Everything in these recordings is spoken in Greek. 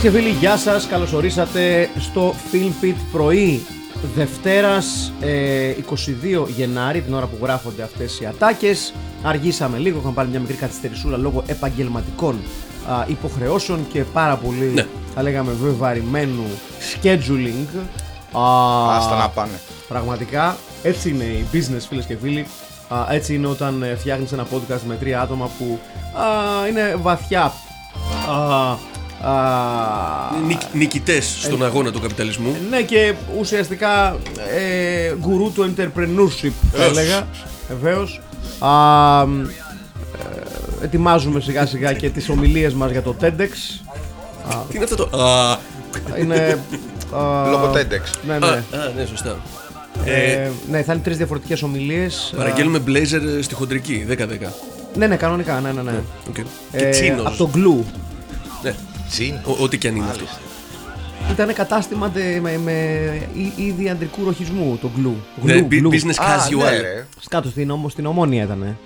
Φίλε και φίλοι, γεια σας. Καλώς ορίσατε στο Film Pit πρωί Δευτέρας 22 Γενάρη, την ώρα που γράφονται αυτές οι ατάκες. Αργήσαμε λίγο, είχαμε πάλι μια μικρή καθυστερησούλα λόγω επαγγελματικών α, υποχρεώσεων και πάρα πολύ, Ναι. θα λέγαμε, βεβαρημένου scheduling. Α, Άστα να πάνε. Πραγματικά έτσι είναι η business, φίλες και φίλοι. Α, έτσι είναι όταν φτιάχνεις ένα podcast με τρία άτομα που α, είναι βαθιά. Α, α, Νικητές στον αγώνα του καπιταλισμού. ναι, και ουσιαστικά ε, γκουρού του entrepreneurship, θα Βεβαίως. έλεγα. Βεβαίως. ετοιμάζουμε σιγά σιγά και τις ομιλίες μας για το TEDx. Τι είναι αυτό το. Α, Είναι. α, Λόγω TEDx. Ναι, α, ναι. α, ναι, σωστά. Ε, Ε, ναι, θα είναι τρεις διαφορετικές ομιλίες. Παραγγέλνουμε blazer στη χοντρική, 10-10. Ναι, ναι, κανονικά, ναι, ναι. ναι. Οκ. Ε, Και chinos. από το Glou. Ναι, Chin. ο- ό,τι και αν είναι αυτό. Ήταν κατάστημα τε- με, με εί- είδη αντρικού ρουχισμού, το Glou. Ναι, Glou, bu- Glou. business Α, casual. ναι, ρε. Κάτω στην, όμως, στην Ομόνια ήταν.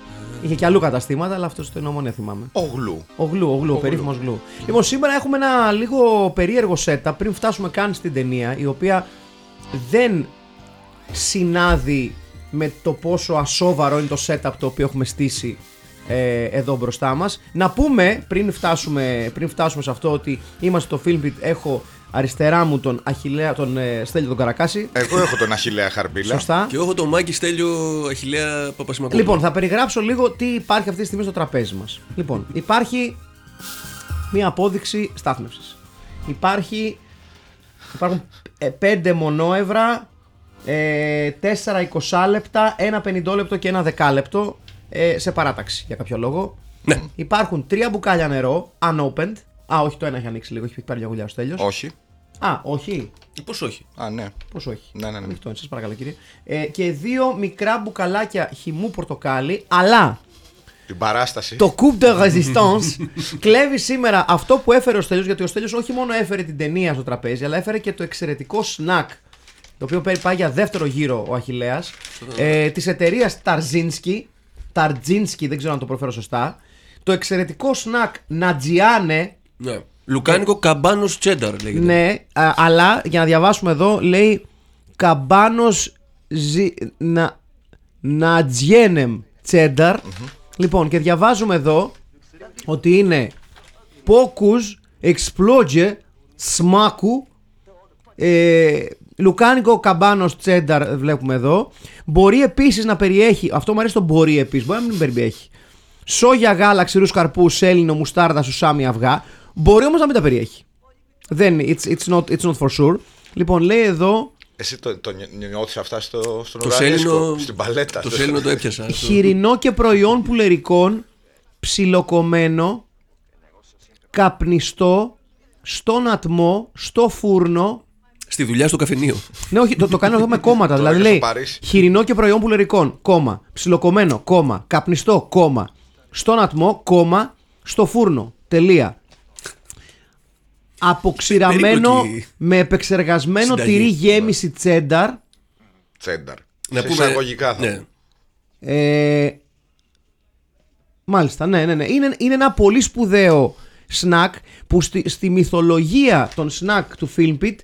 Είχε και αλλού καταστήματα, αλλά αυτός στην Ομόνια θυμάμαι. Ο Glou. Ο Glou, ο Glou, ο περίφημος Glou. Λοιπόν, σήμερα έχουμε ένα λίγο περίεργο setup πριν φτάσουμε καν στην ταινία, η οποία δεν συνάδει με το πόσο ασόβαρο είναι το setup το οποίο έχουμε στήσει ε, εδώ μπροστά μας. Να πούμε πριν φτάσουμε, πριν φτάσουμε σε αυτό ότι είμαστε στο Filmbit, έχω αριστερά μου τον Αχιλέα, τον ε, Στέλιο τον Καρακάση. Εγώ έχω τον Αχιλέα Χαρμπίλα. Σωστά. Και εγώ έχω το Μάκη Στέλιο Αχηλέα Παπασημακόπουλο. Λοιπόν, θα περιγράψω λίγο τι υπάρχει αυτή τη στιγμή στο τραπέζι μας. Λοιπόν, υπάρχει μία απόδειξη στάθμευσης. Υπάρχει, υπάρχουν ε, πέντε μονόευρα, ε, τέσσερα 20 λεπτά, ένα 50 λεπτό και ένα δεκάλεπτο ε, σε παράταξη για κάποιο λόγο. Ναι. Υπάρχουν τρία μπουκάλια νερό, unopened. Α, όχι, το ένα έχει ανοίξει λίγο, έχει πάρει μια γουλιά ο Στέλιος. Όχι. Α, όχι. Πώς όχι; Α, ναι. Πώς όχι. Ναι, ναι, ναι. Ανοιχτό είναι, σας παρακαλώ κύριε. Ε, και δύο μικρά μπουκαλάκια χυμού πορτοκάλι, αλλά Την παράσταση. το Coupe de Resistance κλέβει σήμερα αυτό που έφερε ο Στέλιος, γιατί ο Στέλιος όχι μόνο έφερε την ταινία στο τραπέζι, αλλά έφερε και το εξαιρετικό snack, το οποίο πέ- πάει για δεύτερο γύρο ο Αχιλέας, ε, της εταιρείας Tarzinski, Tarzinski, δεν ξέρω αν το προφέρω σωστά, το εξαιρετικό snack Νατζιάνε, Ναι. Λουκάνικο καμπάνος τσένταρ λέγεται. ναι, α, αλλά για να διαβάσουμε εδώ λέει Καμπάνος ζι, να, Νατζιένεμ τσένταρ. Λοιπόν, και διαβάζουμε εδώ ότι είναι Πόκους Εξπλότζε Σμάκου ε, Λουκάνικο καμπάνος τσένταρ βλέπουμε εδώ. Μπορεί επίσης να περιέχει. Αυτό μου αρέσει το μπορεί επίσης. Μπορεί να μην περιέχει. Σόγια, γάλα, ξηρούς καρπούς, σέλινο, μουστάρδα, σουσάμι, αυγά. Μπορεί όμως να μην τα περιέχει. Δεν, it's, it's, not, it's not for sure. Λοιπόν, λέει εδώ Εσύ το, το νιώθεις αυτά στο, στον Το ουρανίσκο, σέλινο. στην παλέτα. Το στο- σέλινο το έπιασα. Το- χοιρινό και προϊόν πουλερικών, ψιλοκομμένο, καπνιστό, στον ατμό, στο φούρνο, Στη δουλειά στο καφενείο. Ναι, όχι, το, το κάνω εδώ με κόμματα. Το δηλαδή έκανε λέει στο Παρίσι. χοιρινό και προϊόν πουλερικών, κόμμα. Ψιλοκομμένο, κόμμα. Καπνιστό, κόμμα. Στον ατμό, κόμμα. Στο φούρνο. Τελεία. Αποξηραμένο Περίπλοκη με επεξεργασμένο συνταγή. τυρί γέμιση τσένταρ. Τσένταρ. Να Σε πούμε. εισαγωγικά θα Ναι. Ε, μάλιστα, ναι, ναι, ναι. Είναι, είναι ένα πολύ σπουδαίο σνακ που στη, στη μυθολογία των σνακ του Filmpit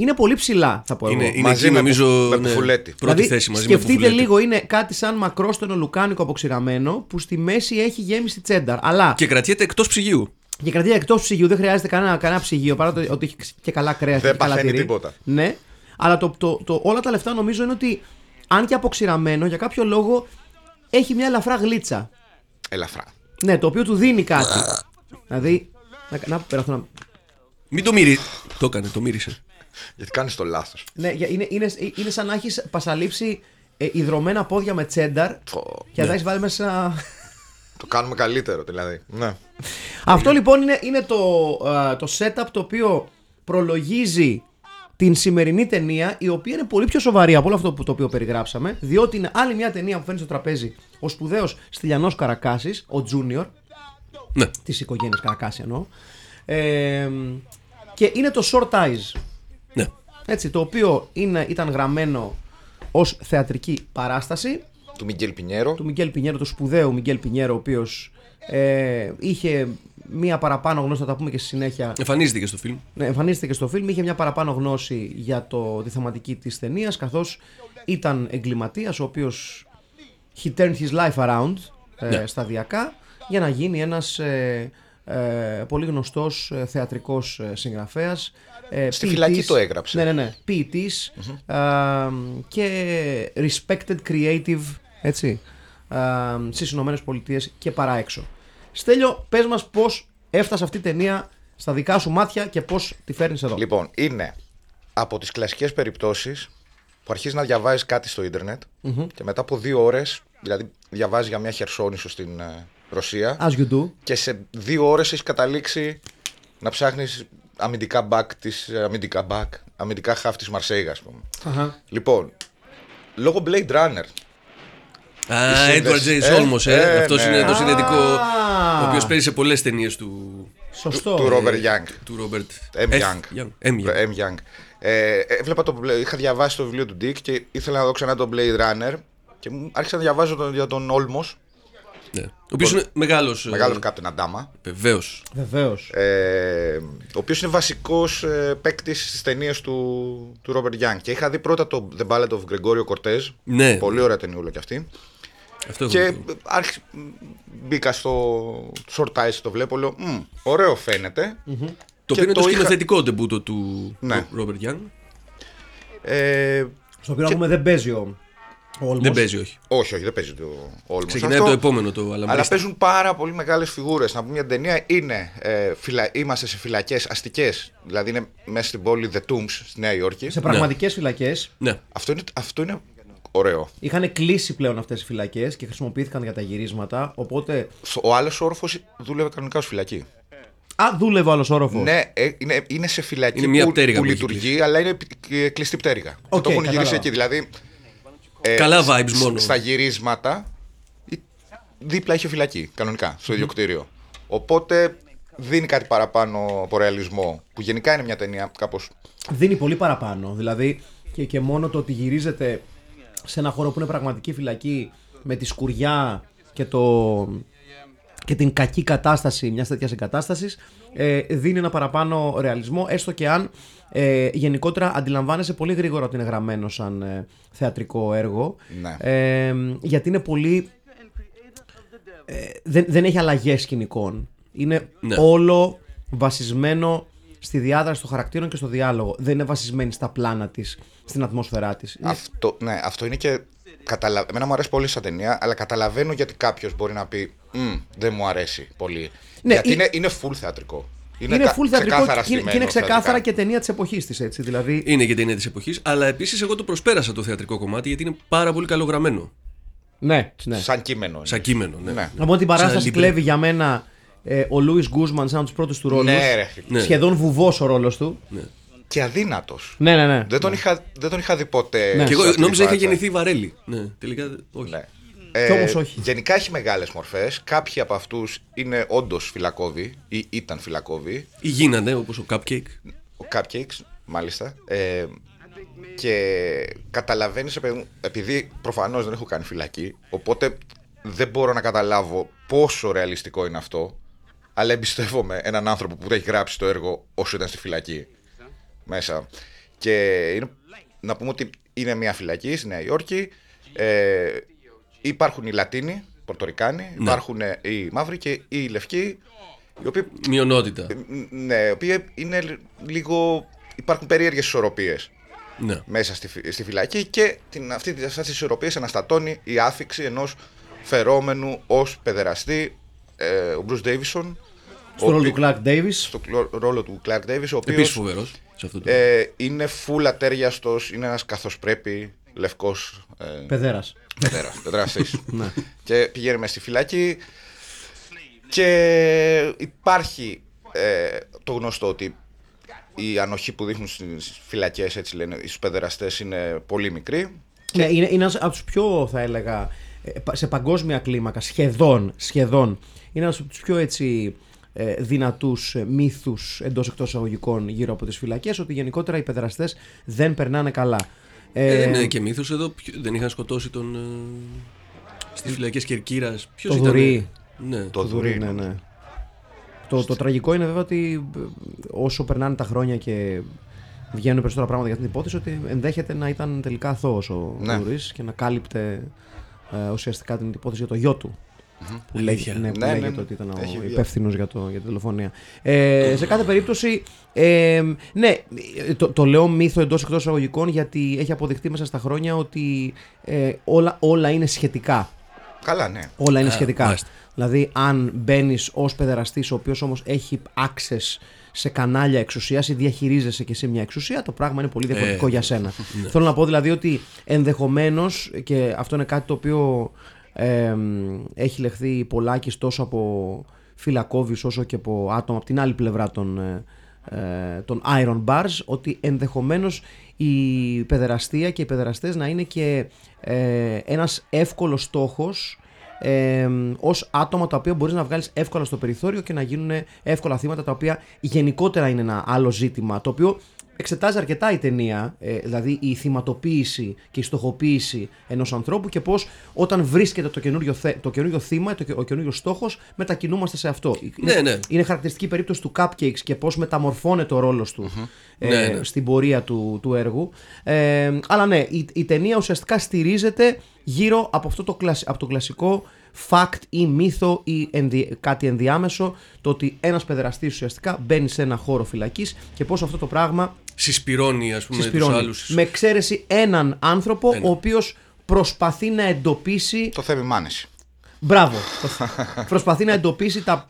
είναι πολύ ψηλά, θα πω εγώ. Είναι, είναι Μαζί εκεί με νομίζω. που- με ναι, πουφουλέτη. Πρώτη δηλαδή, θέση μαζί σκεφτείτε με πουφουλέτη. λίγο, είναι κάτι σαν μακρόστενο λουκάνικο αποξηραμένο που στη μέση έχει γέμιση τσένταρ. Αλλά και, Και κρατιέται εκτός ψυγείου. και κρατεί εκτός ψυγείου, δεν χρειάζεται κανένα, κανένα ψυγείο παρά το ότι έχει και καλά κρέας Δεν και καλά παθαίνει τυρί. τίποτα. Ναι, αλλά το, το, το, όλα τα λεφτά νομίζω είναι ότι αν και αποξηραμένο για κάποιο λόγο έχει μια ελαφρά γλίτσα. Ελαφρά. Ναι, το οποίο του δίνει κάτι. δηλαδή. Να, να περάσω να. Μην το μύρισε. Το έκανε, το μύρισε. Γιατί κάνεις το λάθος. Ναι, για- είναι, είναι, είναι σαν να έχεις πασαλείψει ε, υδρωμένα πόδια με τσένταρ και να τα έχεις βάλει μέσα. Το κάνουμε καλύτερο δηλαδή. Ναι. Αυτό λοιπόν είναι, είναι το, α, το setup το οποίο προλογίζει την σημερινή ταινία, η οποία είναι πολύ πιο σοβαρή από όλο αυτό που, το οποίο περιγράψαμε, διότι είναι άλλη μια ταινία που φέρνει στο τραπέζι ο σπουδαίος Στυλιανός Καρακάσης, ο Junior, Ναι. της οικογένειας Καρακάση εννοώ. Ε, και είναι το Short Eyes. Ναι. Έτσι, το οποίο είναι, ήταν γραμμένο ως θεατρική παράσταση Του Μιγγέλ Πινιέρο. του Μιγγέλ Πινιέρο, του σπουδαίου Μιγγέλ Πινιέρο, ο οποίος ε, είχε μία παραπάνω γνώση, θα τα πούμε και στη συνέχεια. Εμφανίζεται και στο φιλμ. Ναι, εμφανίστηκε και στο φιλμ, είχε μια παραπάνω γνώση για το, τη θεματική της ταινίας, καθώς ήταν εγκληματίας, ο οποίος he turned his life around ε, Ναι. σταδιακά για να γίνει ένας ε, ε, πολύ γνωστός ε, θεατρικός ε, συγγραφέας. ε, Στη ποιητής. φυλακή το έγραψε. Ναι, ναι, ναι. ποιητής, α, και respected creative, έτσι, α, στις Ηνωμένες Πολιτείες και παρά έξω. Στέλιο, πες μας πώς έφτασε αυτή η ταινία στα δικά σου μάτια και πώς τη φέρνεις εδώ. Λοιπόν, είναι από τις κλασικές περιπτώσεις που αρχίζεις να διαβάζεις κάτι στο ιντερνετ και μετά από δύο ώρες, δηλαδή διαβάζεις για μια χερσόνησο στην ε, Ρωσία As you do. και σε δύο ώρες έχεις καταλήξει να ψάχνεις αμυντικά back της, ε, αμυντικά back, αμυντικά half της Μαρσέιγα, ας πούμε. Αχα. Λοιπόν, λόγω Blade Runner, Α, Η Edward J. σύνδεση. Ε, Olmos, ε. ε, Αυτός ναι. είναι το συνδετικό. Α. Ο οποίος παίζει σε πολλές ταινίες του. Σωστό. του Robert Young. Του Ρόμπερτ. M. Young. M. Young. M. Young. Ε, έβλεπα το, Bla- είχα διαβάσει το βιβλίο του Dick και ήθελα να δω ξανά τον Blade Runner και μου άρχισα να διαβάζω τον, για τον Olmos, Ναι. Ο οποίος είναι μεγάλος. μεγάλος Captain Adama. Βεβαίως. Βεβαίως. Ε, ο οποίος είναι βασικός ε, παίκτης στις ταινίες του, του Robert Young. Και είχα δει πρώτα το The Ballad of Gregorio Cortez. Ναι. Πολύ ωραία ταινιούλα κι αυτή. Αυτό έχω Και δει. άρχισε, μπήκα στο short eyes, το βλέπω, λέω, «Μμ, ωραίο φαίνεται. Το και οποίο είναι το το είχα- σκηνοθετικό τεμπούτο του Ναι. Ρόμπερτ Young. Ε, Στο οποίο να πούμε δεν παίζει ο ο Olmos. Δεν παίζει, όχι. όχι, όχι, δεν παίζει το Olmos. Ξεκινάει αυτό. το επόμενο το Αλλά Αλαμπρίστα. παίζουν πάρα πολύ μεγάλες φιγούρες. Να πούμε μια ταινία είναι. Ε, φυλα... Είμαστε σε φυλακές αστικές. Δηλαδή είναι μέσα στην πόλη The Tombs στη Νέα Υόρκη. Σε πραγματικές φυλακές Ναι. Αυτό, είναι, αυτό είναι ωραίο. είχαν κλείσει πλέον αυτές οι φυλακές και χρησιμοποιήθηκαν για τα γυρίσματα, οπότε... Ο άλλος όροφος δούλευε κανονικά ως φυλακή. Α, δούλευε ο άλλος όροφος. Ναι, ε, είναι, είναι σε φυλακή Είναι μια που, πτέρυγα που που έχει λειτουργεί, αλλά είναι πι- ε, κλειστή πτέρυγα. Και Οκ, το έχουν γυρίσει κατάλαβα. εκεί. Δηλαδή. Ε, Καλά σ- vibes σ- μόνο. Στα γυρίσματα, η- δίπλα είχε φυλακή, κανονικά, στο ίδιο κτίριο. Οπότε δίνει κάτι παραπάνω από ρεαλισμό. Που γενικά είναι μια ταινία κάπω. δίνει πολύ παραπάνω. Δηλαδή και, και μόνο το ότι γυρίζεται σε ένα χώρο που είναι πραγματική φυλακή με τη σκουριά και, το, και την κακή κατάσταση μιας τέτοιας εγκατάστασης ε, δίνει ένα παραπάνω ρεαλισμό, έστω και αν ε, γενικότερα αντιλαμβάνεσαι πολύ γρήγορα ότι είναι γραμμένο σαν ε, θεατρικό έργο. Ναι. Ε, γιατί είναι πολύ. Ε, δεν, δεν έχει αλλαγές σκηνικών. Είναι Ναι. όλο βασισμένο στη διάδραση των χαρακτήρων και στο διάλογο. Δεν είναι βασισμένη στα πλάνα της, στην ατμόσφαιρά της. Αυτό, ναι, αυτό είναι και. Καταλα... Εμένα μου αρέσει πολύ σαν ταινία, αλλά καταλαβαίνω γιατί κάποιος μπορεί να πει «Μμ, Δεν μου αρέσει πολύ. Ναι, γιατί ή- είναι, είναι full θεατρικό. Είναι, κα- full θεατρικό ξεκάθαρα και, είναι- και είναι στημένο ξεκάθαρα θεατρικά. και ταινία της εποχής της, έτσι. Δηλαδή. Είναι και ταινία της εποχής. Αλλά επίσης εγώ το προσπέρασα το θεατρικό κομμάτι γιατί είναι πάρα πολύ καλογραμμένο. Ναι, ναι. Σαν κείμενο. είναι. Σαν κείμενο, ναι. Ναι. Από την παράσταση Σαν κλέβει για μένα ε, ο Λούι Γκούσμαν σαν τους πρώτους του ρόλους. Ναι, ρε, φίλε. Ναι. Σχεδόν βουβός ο ρόλος του. Και αδύνατος. Ναι, ναι, ναι. Δεν, τον είχα, δεν τον είχα δει ποτέ. Ναι. Και εγώ σε αυτή νόμιζα τη είχα φάτσα. γεννηθεί βαρέλι. Ναι, τελικά όχι. Ναι. Κι όμως όχι. Γενικά έχει μεγάλες μορφές. Κάποιοι από αυτούς είναι όντως φυλακόβοι ή ήταν φυλακόβοι. Ή γίνανε όπως ο Cupcake. Ο Cupcakes, μάλιστα. Ε, και καταλαβαίνεις, επειδή προφανώς δεν έχω κάνει φυλακή, οπότε δεν μπορώ να καταλάβω πόσο ρεαλιστικό είναι αυτό. Αλλά εμπιστεύομαι έναν άνθρωπο που έχει γράψει το έργο όσο ήταν στη φυλακή μέσα. Και είναι, να πούμε ότι είναι μια φυλακή στη Νέα Υόρκη. Ε, υπάρχουν οι Λατίνοι, Πορτορικάνοι, υπάρχουν οι Μαύροι και οι Λευκοί, οι οποίοι Μειονότητα. ναι, οι οποίοι είναι λι- λίγο. Υπάρχουν περίεργες ισορροπίες Ναι. μέσα στη, φυ- στη φυλακή και την, αυτή, αυτές τις ισορροπίες αναστατώνει η άφηξη ενός φερόμενου ως παιδεραστή ε, ο Bruce Davison Στο ρόλο του Clark Davis. στο κλο- ρόλο του Clark Davis ο Επίσης οποίος φοβερός σε αυτό το. ε, είναι full ατέριαστος, είναι ένας καθώς πρέπει λευκός ε, Παιδέρα. παιδέρας, παιδεραστής. Ναι. και πηγαίνει μέσα στη φυλακή και υπάρχει ε, το γνωστό ότι η ανοχή που δείχνουν στις φυλακές έτσι λένε οι παιδεραστές είναι πολύ μικρή Ναι, είναι, είναι ένας από τους πιο, θα έλεγα, ε, πα- σε παγκόσμια κλίμακα, σχεδόν, σχεδόν, είναι ένας από τους πιο έτσι ε, δυνατούς ε, μύθους εντός εκτός εισαγωγικών γύρω από τις φυλακές ότι γενικότερα οι παιδραστές δεν περνάνε καλά. Ε, Ε, δεν είναι και μύθο εδώ. ποιο- Δεν είχαν σκοτώσει τον. Ε, Στις φυλακές Κερκύρας. Ποιος Το ήταν. Δουρί. Ναι. το δουρί. ναι, ναι. Το, το τραγικό είναι βέβαια ότι ε, όσο περνάνε τα χρόνια και βγαίνουν περισσότερα πράγματα για αυτή την υπόθεση ότι ενδέχεται να ήταν τελικά αθώος ο Ναι. Δουρής και να κάλυπτε ε, ουσιαστικά την υπόθεση για το γιο του. Που, λέγε, Αλήθεια. ναι, που Ναι, ναι, λέγεται ναι. ότι ήταν Έχει ο βγει. υπεύθυνος για, το, για τη δολοφονία. Ε, σε κάθε περίπτωση, ε, ναι, το, το λέω μύθο εντός εκτός εισαγωγικών γιατί έχει αποδειχτεί μέσα στα χρόνια ότι ε, όλα, όλα είναι σχετικά. Καλά, ναι. Όλα είναι Α, σχετικά. μάλιστα. Δηλαδή, αν μπαίνεις ως παιδεραστής, ο οποίος όμως έχει access σε κανάλια εξουσίας ή διαχειρίζεσαι και εσύ μια εξουσία, το πράγμα είναι πολύ διαφορετικό Ε, για σένα. Θέλω να πω δηλαδή ότι ενδεχομένως, και αυτό είναι κάτι το οποίο ε, έχει λεχθεί πολλάκι τόσο από φυλακόβιους όσο και από άτομα από την άλλη πλευρά των, ε, ε, των Iron Bars ότι ενδεχομένως η παιδεραστία και οι παιδεραστές να είναι και ε, ένας εύκολος στόχος ε, ως άτομα τα οποία μπορείς να βγάλεις εύκολα στο περιθώριο και να γίνουν εύκολα θύματα τα οποία γενικότερα είναι ένα άλλο ζήτημα το οποίο εξετάζει αρκετά η ταινία, ε, δηλαδή η θυματοποίηση και η στοχοποίηση ενός ανθρώπου και πώς όταν βρίσκεται το καινούριο, θε, το καινούριο θύμα, το, ο καινούριο στόχος, μετακινούμαστε σε αυτό. Ναι, είναι, ναι. είναι χαρακτηριστική η περίπτωση του Cupcakes και πώς μεταμορφώνεται ο ρόλος του ε, Ναι, ναι. στην πορεία του, του έργου. Ε, αλλά ναι, η, η ταινία ουσιαστικά στηρίζεται γύρω από, αυτό το, κλασ- από το κλασικό fact ή μύθο ή ενδι- κάτι ενδιάμεσο το ότι ένας παιδεραστής ουσιαστικά μπαίνει σε ένα χώρο φυλακής και πώς αυτό το πράγμα Συσπηρώνει, ας πούμε, τους συσπηρώνει. άλλους. Με εξαίρεση έναν άνθρωπο Ένα. ο οποίος προσπαθεί να εντοπίσει Το θέμα η μάνηση. Μπράβο. Προσπαθεί να εντοπίσει τα,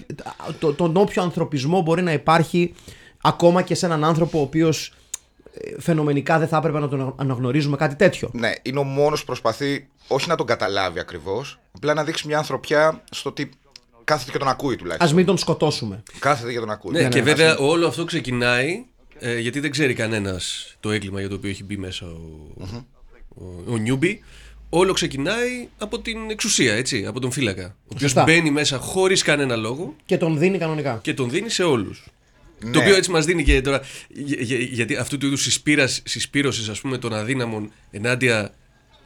το, τον όποιο ανθρωπισμό μπορεί να υπάρχει ακόμα και σε έναν άνθρωπο ο οποίος φαινομενικά δεν θα έπρεπε να τον αναγνωρίζουμε κάτι τέτοιο. Ναι, είναι ο μόνος που προσπαθεί όχι να τον καταλάβει ακριβώς, απλά να δείξει μια ανθρωπιά στο ότι κάθεται και τον ακούει Α τουλάχιστον. μην τον σκοτώσουμε. Κάθεται και τον ακούει. Ναι, και ας βέβαια μην- όλο αυτό ξεκινάει ε, γιατί δεν ξέρει κανένας το έγκλημα για το οποίο έχει μπει μέσα ο, ο, ο Νιούμπι. Όλο ξεκινάει από την εξουσία, έτσι, από τον φύλακα. Ο οποίος Σωστά. μπαίνει μέσα χωρίς κανένα λόγο Και τον δίνει κανονικά. και τον δίνει σε όλους. Ναι. Το οποίο έτσι μας δίνει και τώρα. για- για- γιατί αυτού του είδους συσπήρωσης, ας πούμε, των αδύναμων ενάντια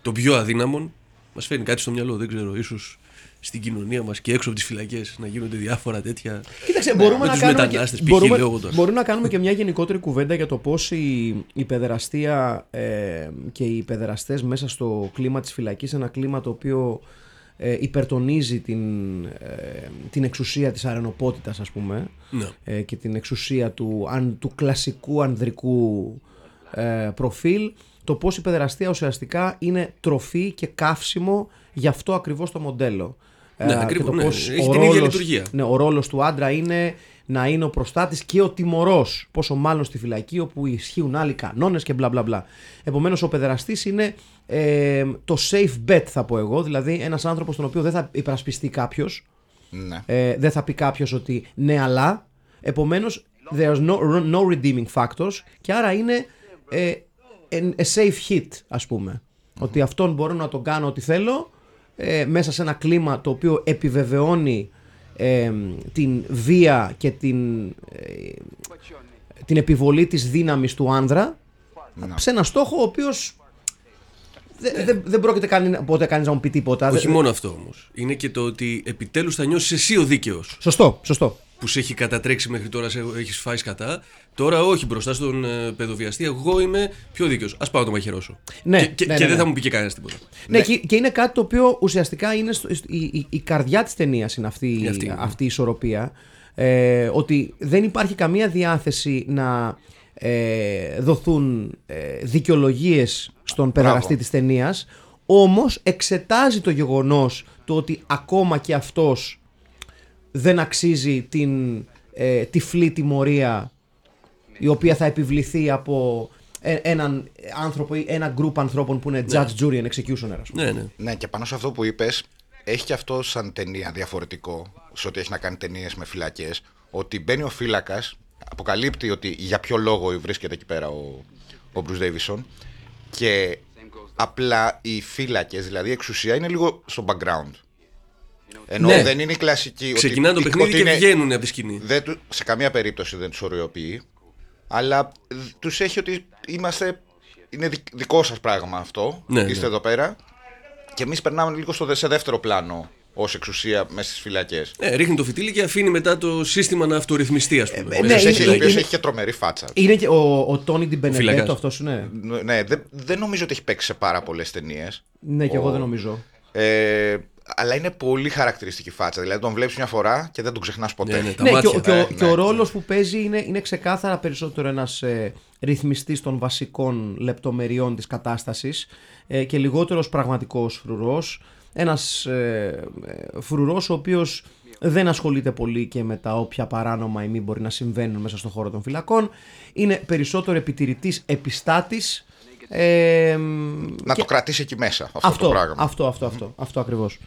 των πιο αδύναμων, μας φέρνει κάτι στο μυαλό. Δεν ξέρω, ίσως στην κοινωνία μας και έξω από τις φυλακές να γίνονται διάφορα τέτοια. Κοίταξε, μπορούμε, με να τους κάνουμε, μετανάστες, και, π.χ. μπορούμε, λέω εγώ τώρα. μπορούμε να κάνουμε και μια γενικότερη κουβέντα για το πώς η, η παιδεραστία ε, και οι παιδεραστές μέσα στο κλίμα της φυλακής, ένα κλίμα το οποίο ε, υπερτονίζει την, ε, την εξουσία της αρενοπότητας ας πούμε Ναι. ε, και την εξουσία του, αν, του κλασικού ανδρικού ε, προφίλ το πώς η παιδεραστία ουσιαστικά είναι τροφή και καύσιμο για αυτό ακριβώς το μοντέλο. Ναι, και ακριβώς, το ναι. πώς Έχει ο την ίδια ρόλος- λειτουργία. ναι, ο ρόλος του άντρα είναι να είναι ο προστάτης και ο τιμωρός, πόσο μάλλον στη φυλακή όπου ισχύουν άλλοι κανόνες και μπλα μπλα μπλα. Επομένως ο παιδεραστής είναι ε, το safe bet θα πω εγώ, δηλαδή ένας άνθρωπος τον οποίο δεν θα υπερασπιστεί κάποιος, Ναι. ε, δεν θα πει κάποιος ότι ναι αλλά, επομένως there's no, no redeeming factors και άρα είναι ε, a safe hit ας πούμε. Ότι αυτόν μπορώ να τον κάνω ό,τι θέλω ε, μέσα σε ένα κλίμα το οποίο επιβεβαιώνει ε, την βία και την, ε, την επιβολή της δύναμης του άνδρα Να. σε ένα στόχο ο οποίος δεν δεν- δεν πρόκειται κανεί, ποτέ κανείς να μου πει τίποτα. Όχι Δεν- μόνο αυτό όμως. Είναι και το ότι επιτέλους θα νιώσεις εσύ ο δίκαιος Σωστό, σωστό. Που σε έχει κατατρέξει μέχρι τώρα, σε έχεις φάει κατά. Τώρα όχι μπροστά στον ε, παιδοβιαστή. Εγώ είμαι πιο δίκαιος. Α πάω να το μαχαιρώσω. Ναι, και και, ναι, και ναι, δεν ναι. θα μου πει και κανένας τίποτα. Ναι, Και, και είναι κάτι το οποίο ουσιαστικά είναι στο- η, η, η καρδιά της ταινίας είναι αυτή, Είναι αυτή, αυτή, η ισορροπία. Ε, ότι δεν υπάρχει καμία διάθεση να ε, δοθούν ε, δικαιολογίες στον παιδεραστή της ταινίας. Όμως εξετάζει το γεγονός του του ότι ακόμα και αυτός δεν αξίζει την ε, τυφλή τιμωρία η οποία θα επιβληθεί από ε, έναν άνθρωπο ή ένα γκρουπ ανθρώπων που είναι judge, jury and executioner ας πούμε. Ναι, ναι. Ναι, και πάνω σε αυτό που είπες, έχει και αυτό σαν ταινία διαφορετικό, σε ό,τι έχει να κάνει ταινίες με φυλακές, ότι μπαίνει ο φύλακας, αποκαλύπτει ότι για ποιο λόγο βρίσκεται εκεί πέρα ο, ο Bruce Davison και απλά οι φύλακες, δηλαδή η εξουσία, είναι λίγο στο background. Ενώ Ναι. δεν είναι η κλασική. ότι- Ξεκινάνε το ότι παιχνίδι και είναι- βγαίνουν από τη σκηνή. δεν του, σε καμία περίπτωση δεν τους οριοποιεί. Αλλά τους έχει ότι είμαστε. Είναι δικ- δικό σας πράγμα αυτό. Ναι, Είστε ναι. εδώ πέρα. Και εμείς περνάμε λίγο στο, δε- σε δεύτερο πλάνο ως εξουσία μέσα στις φυλακές. Ναι, ρίχνει το φυτίλι και αφήνει μετά το σύστημα να αυτορυθμιστεί, ας πούμε. ναι, Μέσα στη είναι- ο φυλακή. οποίο είναι- έχει και τρομερή φάτσα. Είναι και ο, ο Τόνι Ντιμπενεδέτο φυλακάς. αυτός, ναι. Ναι, δεν, δεν νομίζω ότι έχει παίξει σε πάρα πολλές ταινίες. Ναι, και εγώ δεν νομίζω. Ε, αλλά είναι πολύ χαρακτηριστική φάτσα. Δηλαδή τον βλέπεις μια φορά και δεν τον ξεχνάς ποτέ. Ναι, ναι, τα Ναι, και, μάτια. ο- και, ο, ναι, και ναι. ο ρόλος που παίζει είναι, είναι ξεκάθαρα περισσότερο ένας ε, ρυθμιστής των βασικών λεπτομεριών της κατάστασης ε, και λιγότερος πραγματικός φρουρός. Ένας ε, ε, φρουρός ο οποίος δεν ασχολείται πολύ και με τα όποια παράνομα ή μη μπορεί να συμβαίνουν μέσα στον χώρο των φυλακών. Είναι περισσότερο επιτηρητής επιστάτης. Ε, Να και- το κρατήσει εκεί μέσα αυτό, αυτό, το πράγμα. αυτό, αυτό, αυτό, αυτό ακριβώς.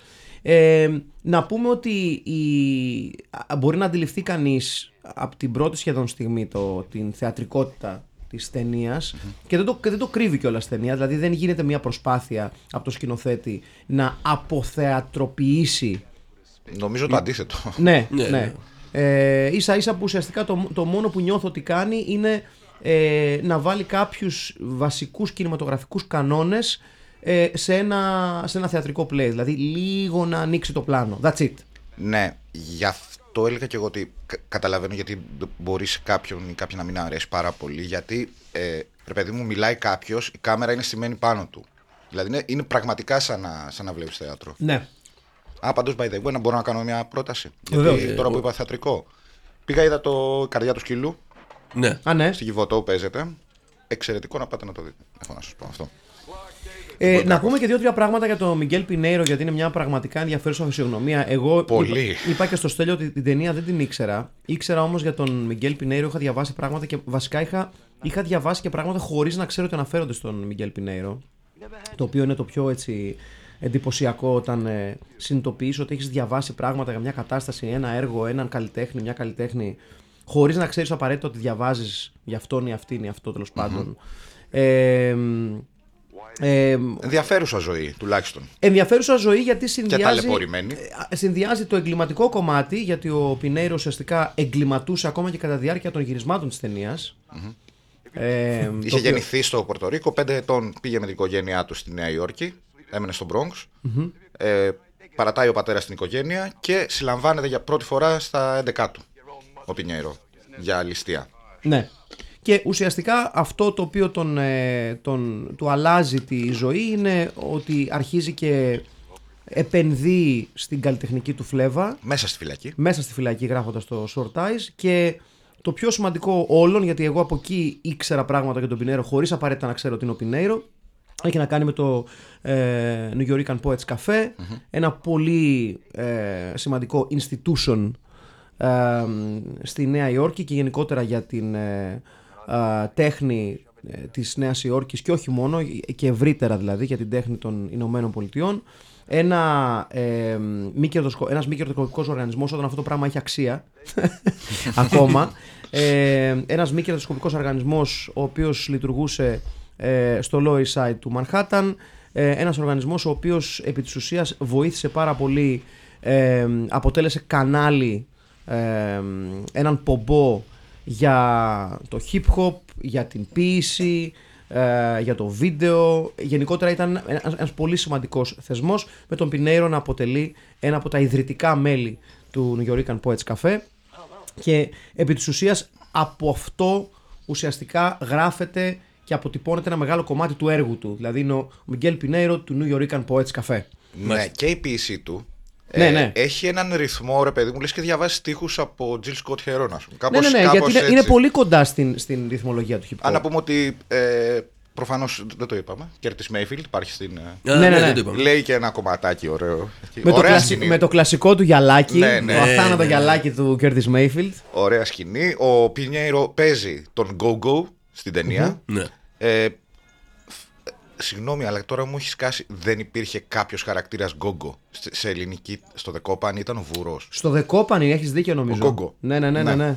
Ε, να πούμε ότι η, α, μπορεί να αντιληφθεί κανείς από την πρώτη σχεδόν στιγμή το, την θεατρικότητα της ταινίας και, δεν το, και δεν το κρύβει κιόλας η ταινία. Δηλαδή δεν γίνεται μια προσπάθεια από το σκηνοθέτη να αποθεατροποιήσει Νομίζω το αντίθετο. ναι, Ναι, ναι. Ε, ίσα ίσα που ουσιαστικά το, το μόνο που νιώθω ότι κάνει είναι ε, να βάλει κάποιους βασικούς κινηματογραφικούς κανόνες ε, σε, ένα, σε ένα θεατρικό play. Δηλαδή λίγο να ανοίξει το πλάνο. That's it. Ναι, γι' αυτό έλεγα και εγώ ότι κα- καταλαβαίνω γιατί μπορεί σε κάποιον ή κάποιον να μην αρέσει πάρα πολύ. Γιατί, ε, ρε παιδί μου, μιλάει κάποιος, η κάμερα είναι στημένη πάνω του. Δηλαδή είναι, είναι πραγματικά σαν να, σαν να βλέπεις θέατρο. Ναι. Α, πάντως, by the way, να μπορώ να κάνω μια πρόταση. Βεβαίως. Γιατί τώρα που είπα θεατρικό. Πήγα, είδα το καρδιά του σκύλου Ναι. Α, ναι. στη Γιβωτό που παίζεται. Εξαιρετικό να πάτε να το δείτε. Έχω να σας πω αυτό. Ε, να πούμε και δύο-τρία πράγματα για τον Μιγγέλ Πινέιρο, γιατί είναι μια πραγματικά ενδιαφέρουσα φυσιογνωμία. Εγώ Πολύ. Είπα, είπα και στο Στέλιο ότι την ταινία δεν την ήξερα. Ήξερα όμως για τον Μιγγέλ Πινέιρο, είχα διαβάσει πράγματα και βασικά είχα, είχα διαβάσει και πράγματα χωρίς να ξέρω ότι αναφέρονται στον Μιγγέλ Πινέιρο. Το οποίο είναι το πιο έτσι εντυπωσιακό όταν ε, συνειδητοποιείς ότι έχεις διαβάσει πράγματα για μια κατάσταση, ένα έργο, έναν καλλιτέχνη, μια καλλιτέχνη, χωρίς να ξέρεις απαραίτητα ότι διαβάζεις για αυτόν ή αυτήν ή αυτό τέλος πάντων. Ε, ε, Ενδιαφέρουσα ζωή, τουλάχιστον. ενδιαφέρουσα ζωή γιατί συνδυάζει, ταλαιπωρημένη. ε, συνδυάζει το εγκληματικό κομμάτι γιατί ο Πινέιρο ουσιαστικά εγκληματούσε ακόμα και κατά τη διάρκεια των γυρισμάτων της ταινιας Ε, το Είχε οποίο- γεννηθεί στο Πορτορίκο, πέντε ετών πήγε με την οικογένειά του στη Νέα Υόρκη, έμενε στο Bronx. Ε, παρατάει ο πατέρας την οικογένεια και συλλαμβάνεται για πρώτη φορά στα 11 του ο Πινιέρο για ληστεία. Ναι. Και ουσιαστικά αυτό το οποίο τον, ε, τον, του αλλάζει τη ζωή είναι ότι αρχίζει και επενδύει στην καλλιτεχνική του φλέβα. Μέσα στη φυλακή. μέσα στη φυλακή γράφοντας το Short Eyes. Και το πιο σημαντικό όλων, γιατί εγώ από εκεί ήξερα πράγματα για τον Πινέιρο χωρίς απαραίτητα να ξέρω ότι είναι ο Πινέιρο, έχει να κάνει με το ε, New York Poets Cafe, ένα πολύ ε, σημαντικό institution ε, στη Νέα Υόρκη και γενικότερα για την ε, ε, τέχνη ε, της Νέας Υόρκης και όχι μόνο και ευρύτερα δηλαδή για την τέχνη των Ηνωμένων Πολιτειών. Ένα, ε, μη κερδοσκο- ένας μη κερδοσκοπικός οργανισμός όταν αυτό το πράγμα έχει αξία ακόμα. Ε, ένας μη κερδοσκοπικός οργανισμός ο οποίος λειτουργούσε ε, στο Lower East Side του Manhattan. Ε, ένας οργανισμός ο οποίος επί της ουσίας βοήθησε πάρα πολύ ε, αποτέλεσε κανάλι ε, έναν πομπό για το hip hop, για την ποίηση, ε, για το βίντεο. Γενικότερα ήταν ένας, ένας πολύ σημαντικός θεσμός με τον Πινέιρο να αποτελεί ένα από τα ιδρυτικά μέλη του New York Poets Cafe και επί της ουσίας από αυτό ουσιαστικά γράφεται και αποτυπώνεται ένα μεγάλο κομμάτι του έργου του. Δηλαδή είναι ο Μιγκέλ Πινιέρο του Nuyorican Poets Cafe. Ναι, και η ποίησή του. Ναι, ναι. Έχει έναν ρυθμό, ρε παιδί μου, λες και διαβάζει στίχους από Gil Scott-Heron, ας πούμε. Ναι, Κάπως, ναι, ναι, κάπως γιατί είναι, έτσι. είναι πολύ κοντά στην, στην ρυθμολογία του hip hop. Αν να πούμε ότι ε, Προφανώς δεν το είπαμε. Κέρτις Μέιφιλντ υπάρχει στην. ε, Α, Ναι, ναι, ναι. δεν το είπαμε. Λέει και ένα κομματάκι ωραίο. Με το, Ωραία κλασι- σκηνή. με το κλασικό του γυαλάκι, Ναι, ναι. το αθάνατο Ναι, ναι. γυαλάκι του Curtis Mayfield. Ωραία σκηνή. Ο Πινιέιρο παίζει τον Go-Go στην ταινία. Ναι. Ε, φ- συγγνώμη, αλλά τώρα μου έχει σκάσει. Δεν υπήρχε κάποιος χαρακτήρας Go-Go σε- σε ελληνική. Στο Δεκόπαν ήταν ο Βουρός. Στο Δεκόπανη έχεις δίκιο νομίζω. Ο Γκόγκο. Ναι, ναι, ναι, ναι. Ναι. ναι.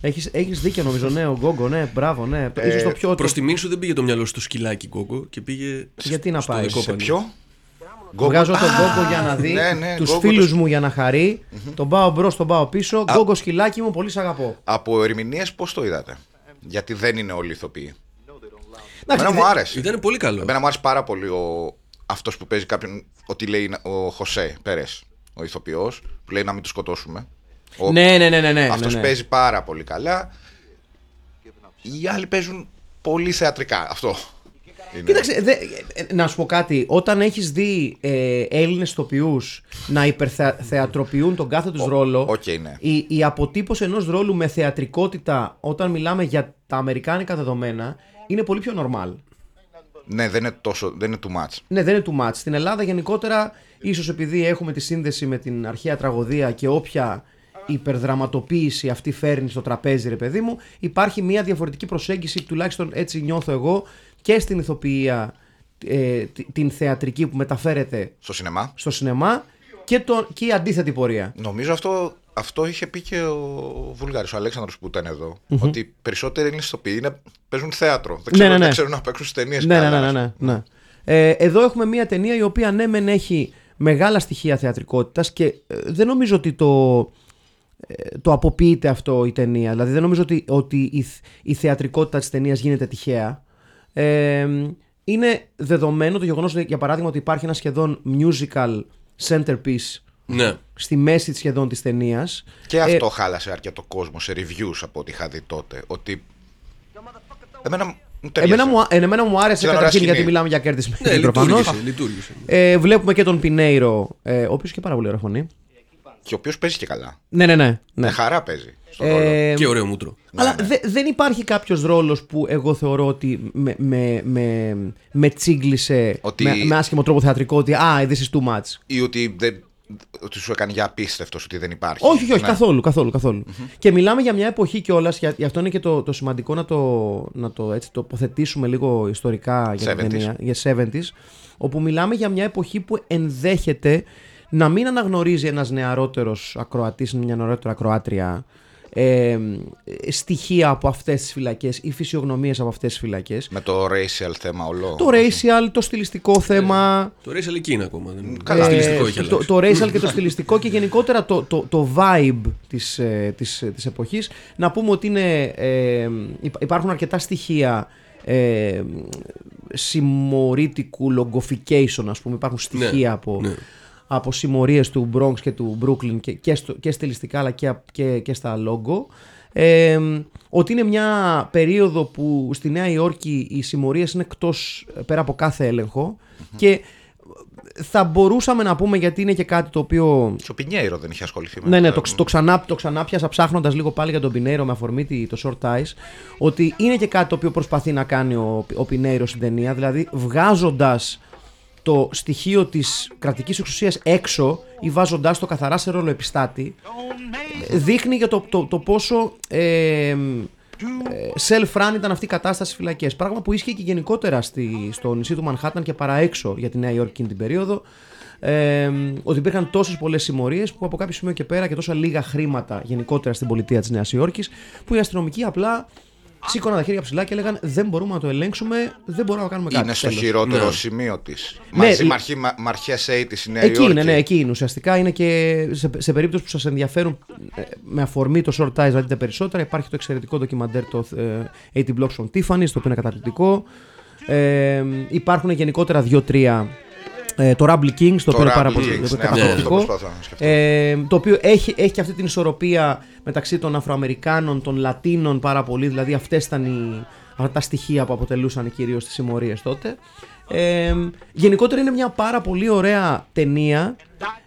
Έχεις, έχεις δίκιο νομίζω, ναι, ο Γκόγκο, ναι, μπράβο, ναι. Ε, Ίσως το πιο... Προς το- τιμή σου δεν πήγε το μυαλό σου στο σκυλάκι κόκο και πήγε. Γιατί να στο πάεις, σε Σε Δεκόπανη. ποιο; Βγάζω τον Α, Γκόγκο για να δει ναι, ναι, τους Γκόγκο φίλους το- μου για να χαρεί. Τον πάω μπρος, τον πάω πίσω. Γκόγκο σκυλάκι μου, πολύ σ' αγαπώ. Από ερμηνείες πώς το είδατε; Γιατί δεν είναι όλοι ηθοποιοί. Εντάξει, Εμένα δε- μου άρεσε. Ήταν πολύ καλό. Εμένα μου άρεσε πάρα πολύ ο... αυτός που παίζει κάποιον. Ότι λέει ο Χωσέ Πέρες, ο ηθοποιός, που λέει να μην του σκοτώσουμε. Ο... Ναι, ναι, ναι, ναι, ναι. Αυτός ναι, ναι. παίζει πάρα πολύ καλά. Οι άλλοι παίζουν πολύ θεατρικά. Αυτό. Είναι. Κοίταξε, δε, ε, να σου πω κάτι. Όταν έχεις δει ε, Έλληνες ηθοποιούς να υπερθεατροποιούν τον κάθε τους ρόλο, οκ, ναι. η, η αποτύπωση ενός ρόλου με θεατρικότητα όταν μιλάμε για τα αμερικάνικα δεδομένα είναι πολύ πιο normal. Ναι, δεν είναι τόσο. Δεν είναι too much. Ναι, δεν είναι too much. Στην Ελλάδα γενικότερα, ίσως επειδή έχουμε τη σύνδεση με την αρχαία τραγωδία και όποια υπερδραματοποίηση αυτή φέρνει στο τραπέζι, ρε παιδί μου, υπάρχει μια διαφορετική προσέγγιση, τουλάχιστον έτσι νιώθω εγώ, και στην ηθοποιία ε, τη- την θεατρική που μεταφέρεται Στο σινεμά. στο σινεμά και, το, και η αντίθετη πορεία. Νομίζω αυτό, αυτό είχε πει και ο Βουλγάρης, ο Αλέξανδρος που ήταν εδώ. Ότι περισσότεροι Έλληνες ηθοποιοί είναι, παίζουν θέατρο. Δεν Ναι, ξέρουν, ναι, ναι. δεν ξέρουν να παίξουν στις ταινίες Ναι, ναι, καλά, ναι, ας ναι, πούμε. ναι, ναι. Ε, εδώ έχουμε μια ταινία η οποία ναι μεν έχει μεγάλα στοιχεία θεατρικότητας και ε, δεν νομίζω ότι το, ε, το αποποιείται αυτό η ταινία. Δηλαδή δεν νομίζω ότι, ότι η, θ- η θεατρικότητα της ταινίας γίνεται τυχαία. Ε, είναι δεδομένο το γεγονός ότι, για παράδειγμα ότι υπάρχει ένα σχεδόν musical centerpiece Ναι. στη μέση σχεδόν της ταινίας. Και αυτό χάλασε αρκετό κόσμο σε reviews από ό,τι είχα δει τότε. Ότι. Εμένα μου ταιριάζει. Εμένα μου, α- ε, εμένα μου άρεσε Ήταν ωραία καταρχήν σκηνή. γιατί μιλάμε για κέρδη Ναι, προφανώς. λειτουργήσε. λειτουργήσε. Ε, βλέπουμε και τον Πινέιρο, ε, ο οποίος και πάρα πολύ ωραία φωνή. Και ο οποίος παίζει και καλά. Ναι, ναι, ναι. ναι. Με χαρά παίζει. Στον ρόλο. Ε, Και ωραίο μούτρο. αλλά δε- δεν υπάρχει κάποιος ρόλος που εγώ θεωρώ ότι με, με, με, με τσίγκλισε Ότι- με, με άσχημο τρόπο θεατρικό ότι Α, this is too much. Ή ότι, δεν, ότι σου έκανε για απίστευτος ότι δεν υπάρχει. Όχι, όχι, όχι, Ναι. καθόλου. καθόλου, καθόλου. Και μιλάμε για μια εποχή κιόλας, γι' αυτό είναι και το, το σημαντικό να το, να το έτσι, τοποθετήσουμε λίγο ιστορικά για την 70s. ταινία, για 70s, όπου μιλάμε για μια εποχή που ενδέχεται να μην αναγνωρίζει ένας νεαρότερος ακροατής, μια νεαρότερη ακροάτρια, ε, στοιχεία από αυτές τις φυλακές ή φυσιογνωμίες από αυτές τις φυλακές. Με το racial θέμα όλο. Το racial, το στιλιστικό θέμα, Το Race εκεί είναι ακόμα. Δεν... Καλά. Το ε, στιλιστικό έχει το, αλλάξει. το racial και το στιλιστικό και γενικότερα το, το, το vibe της, ε, της, ε, της εποχής. Να πούμε ότι είναι, ε, υπά- υπάρχουν αρκετά στοιχεία ε, συμμορήτικου logofication ας πούμε. Υπάρχουν στοιχεία από, ναι. Από συμμορίες του Bronx και του Brooklyn και, και, στο, και στιλιστικά αλλά και, και, και στα logo. Ε, ότι είναι μια περίοδο που στη Νέα Υόρκη οι συμμορίες είναι εκτός ε, πέρα από κάθε έλεγχο και θα μπορούσαμε να πούμε γιατί είναι και κάτι το οποίο. Και ο Πινιέιρο δεν είχε ασχοληθεί με Ναι, ναι, αυτά. το, το, ξανά, το ξανάπιασα ψάχνοντας λίγο πάλι για τον Πινέιρο με αφορμή τη- το short ties. Ότι είναι και κάτι το οποίο προσπαθεί να κάνει ο, ο Πινέιρο στην ταινία. Δηλαδή βγάζοντας το στοιχείο της κρατικής εξουσίας έξω ή βάζοντάς το καθαρά σε ρόλο επιστάτη, δείχνει για το, το, το πόσο ε, ε, self-run ήταν αυτή η κατάσταση στις φυλακές. Πράγμα που ίσχυε και γενικότερα στη, στο νησί του Μανχάταν και παραέξω για τη Νέα Υόρκη εκείνη την περίοδο. Ε, ότι υπήρχαν τόσες πολλές συμμορίες που από κάποιο σημείο και πέρα και τόσα λίγα χρήματα γενικότερα στην πολιτεία της Νέας Υόρκης, που οι αστυνομικοί απλά σήκωναν τα χέρια ψηλά και έλεγαν Δεν μπορούμε να το ελέγξουμε, δεν μπορούμε να κάνουμε κάτι. Είναι στο Τέλος. χειρότερο Ναι. σημείο της. Ναι, Μαζί η- με αρχή, μα, με αρχαία ΣΕΙ της Νέα Εκεί Υόρκη. είναι, ναι, εκεί είναι. Ουσιαστικά είναι και σε, σε περίπτωση που σας ενδιαφέρουν ε, με αφορμή το short ties να δείτε περισσότερα. Υπάρχει το εξαιρετικό ντοκιμαντέρ το ε, 80 Blocks from Tiffany, το οποίο είναι καταπληκτικό. Ε, υπάρχουν γενικότερα δύο-τρία. Ε, το Rumble Kings, το, Το οποίο είναι Rumble πάρα πολύ Kings, το οποίο είναι ναι, αυτό καταπληκτικό. προσπαθώ να σκεφτώ. Ε, το οποίο έχει, έχει και αυτή την ισορροπία μεταξύ των Αφροαμερικάνων, των Λατίνων πάρα πολύ. Δηλαδή αυτές ήταν οι, αυτά τα στοιχεία που αποτελούσαν κυρίως τις συμμορίες τότε. Ε, γενικότερα είναι μια πάρα πολύ ωραία ταινία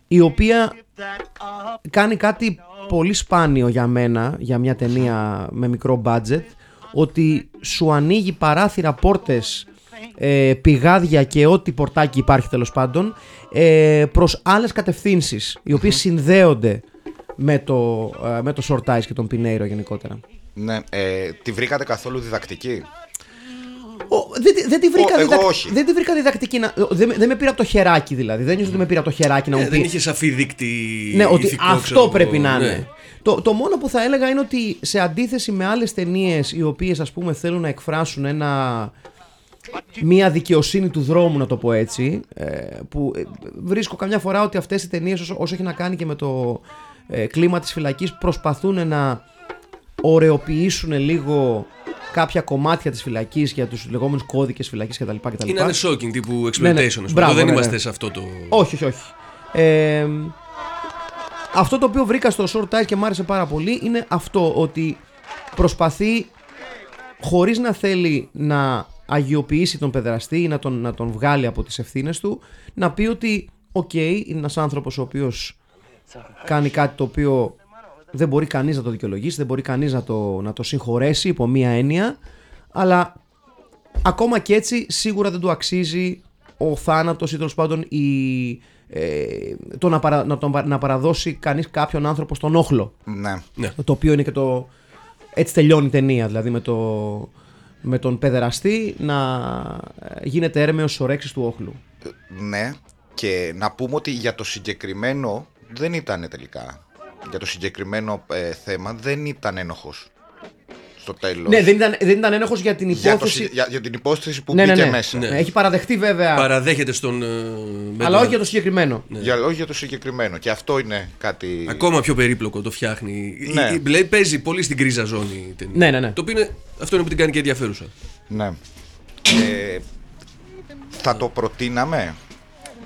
η οποία κάνει κάτι πολύ σπάνιο για μένα, για μια ταινία με μικρό budget, ότι σου ανοίγει παράθυρα, πόρτες, ε, πηγάδια και ό,τι πορτάκι υπάρχει τέλος πάντων ε, προς άλλες κατευθύνσεις οι οποίες συνδέονται με το, ε, με το short ice και τον Pinheiro γενικότερα. Ναι, ε, τη βρήκατε καθόλου διδακτική; Ο, δεν, τη- δεν, τη βρήκα Ο, εγώ διδακ- όχι. δεν τη βρήκα διδακτική. Να, δεν, με- δεν με πήρε από το χεράκι δηλαδή. Δεν νιώθω ότι με πήρε από το χεράκι να μου Ε, πει. δεν είχες σαφή δείκτη. Ναι, ότι ηθικό, αυτό ξέρω εγώ, πρέπει να ναι. είναι. Το, το μόνο που θα έλεγα είναι ότι σε αντίθεση με άλλες ταινίες οι οποίες ας πούμε θέλουν να εκφράσουν ένα, μία δικαιοσύνη του δρόμου να το πω έτσι ε, που ε, βρίσκω καμιά φορά ότι αυτές οι ταινίες όσο, όσο έχει να κάνει και με το ε, κλίμα της φυλακής προσπαθούν να ωραιοποιήσουν λίγο κάποια κομμάτια της φυλακής για τους λεγόμενους κώδικες φυλακής κτλ. κτλ. Είναι ένα shocking τύπου exploitation. Ναι, ναι. ας πούμε. Μπράβο, Εδώ δεν ναι, ναι. είμαστε σε αυτό το. Όχι, όχι, όχι. Ε, αυτό το οποίο βρήκα στο Short Eyes και μου άρεσε πάρα πολύ είναι αυτό ότι προσπαθεί χωρίς να θέλει να αγιοποιήσει τον παιδεραστή ή να τον, να τον βγάλει από τις ευθύνες του να πει ότι οκ, είναι ένας άνθρωπος ο οποίος κάνει κάτι το οποίο δεν μπορεί κανείς να το δικαιολογήσει, δεν μπορεί κανείς να το, να το συγχωρέσει υπό μία έννοια αλλά ακόμα και έτσι σίγουρα δεν του αξίζει ο θάνατος ή τέλος πάντων η, ε, το να, παρα, να, τον, παρα- να παραδώσει κανείς κάποιον άνθρωπο στον όχλο. Ναι. Ναι. Το οποίο είναι και το... Έτσι τελειώνει η ταινία, δηλαδή με, το, με τον παιδεραστή να ε, γίνεται έρμεος στις ορέξεις του όχλου. Ναι, και να πούμε ότι για το συγκεκριμένο δεν ήταν τελικά. Για το συγκεκριμένο ε, θέμα δεν ήταν ένοχος στο τέλος. Ναι, δεν ήταν, δεν ήταν ένοχος για την για, το, υπόθεση... συ- για, για την υπόθεση που ναι, ναι, μπήκε ναι. μέσα. Ναι, Έχει παραδεχτεί βέβαια, Παραδέχεται στον. ε, με αλλά τον- όχι για το συγκεκριμένο. Για λόγια για το συγκεκριμένο. Και αυτό είναι κάτι. Ακόμα πιο περίπλοκο το φτιάχνει. Ναι. Η- η- δηλαδή παίζει πολύ στην κρίζα ζώνη η ταινία. Ναι, ναι, ναι. Το οποίο είναι, αυτό είναι που την κάνει και ενδιαφέρουσα. Ναι. Ε, θα το προτείναμε;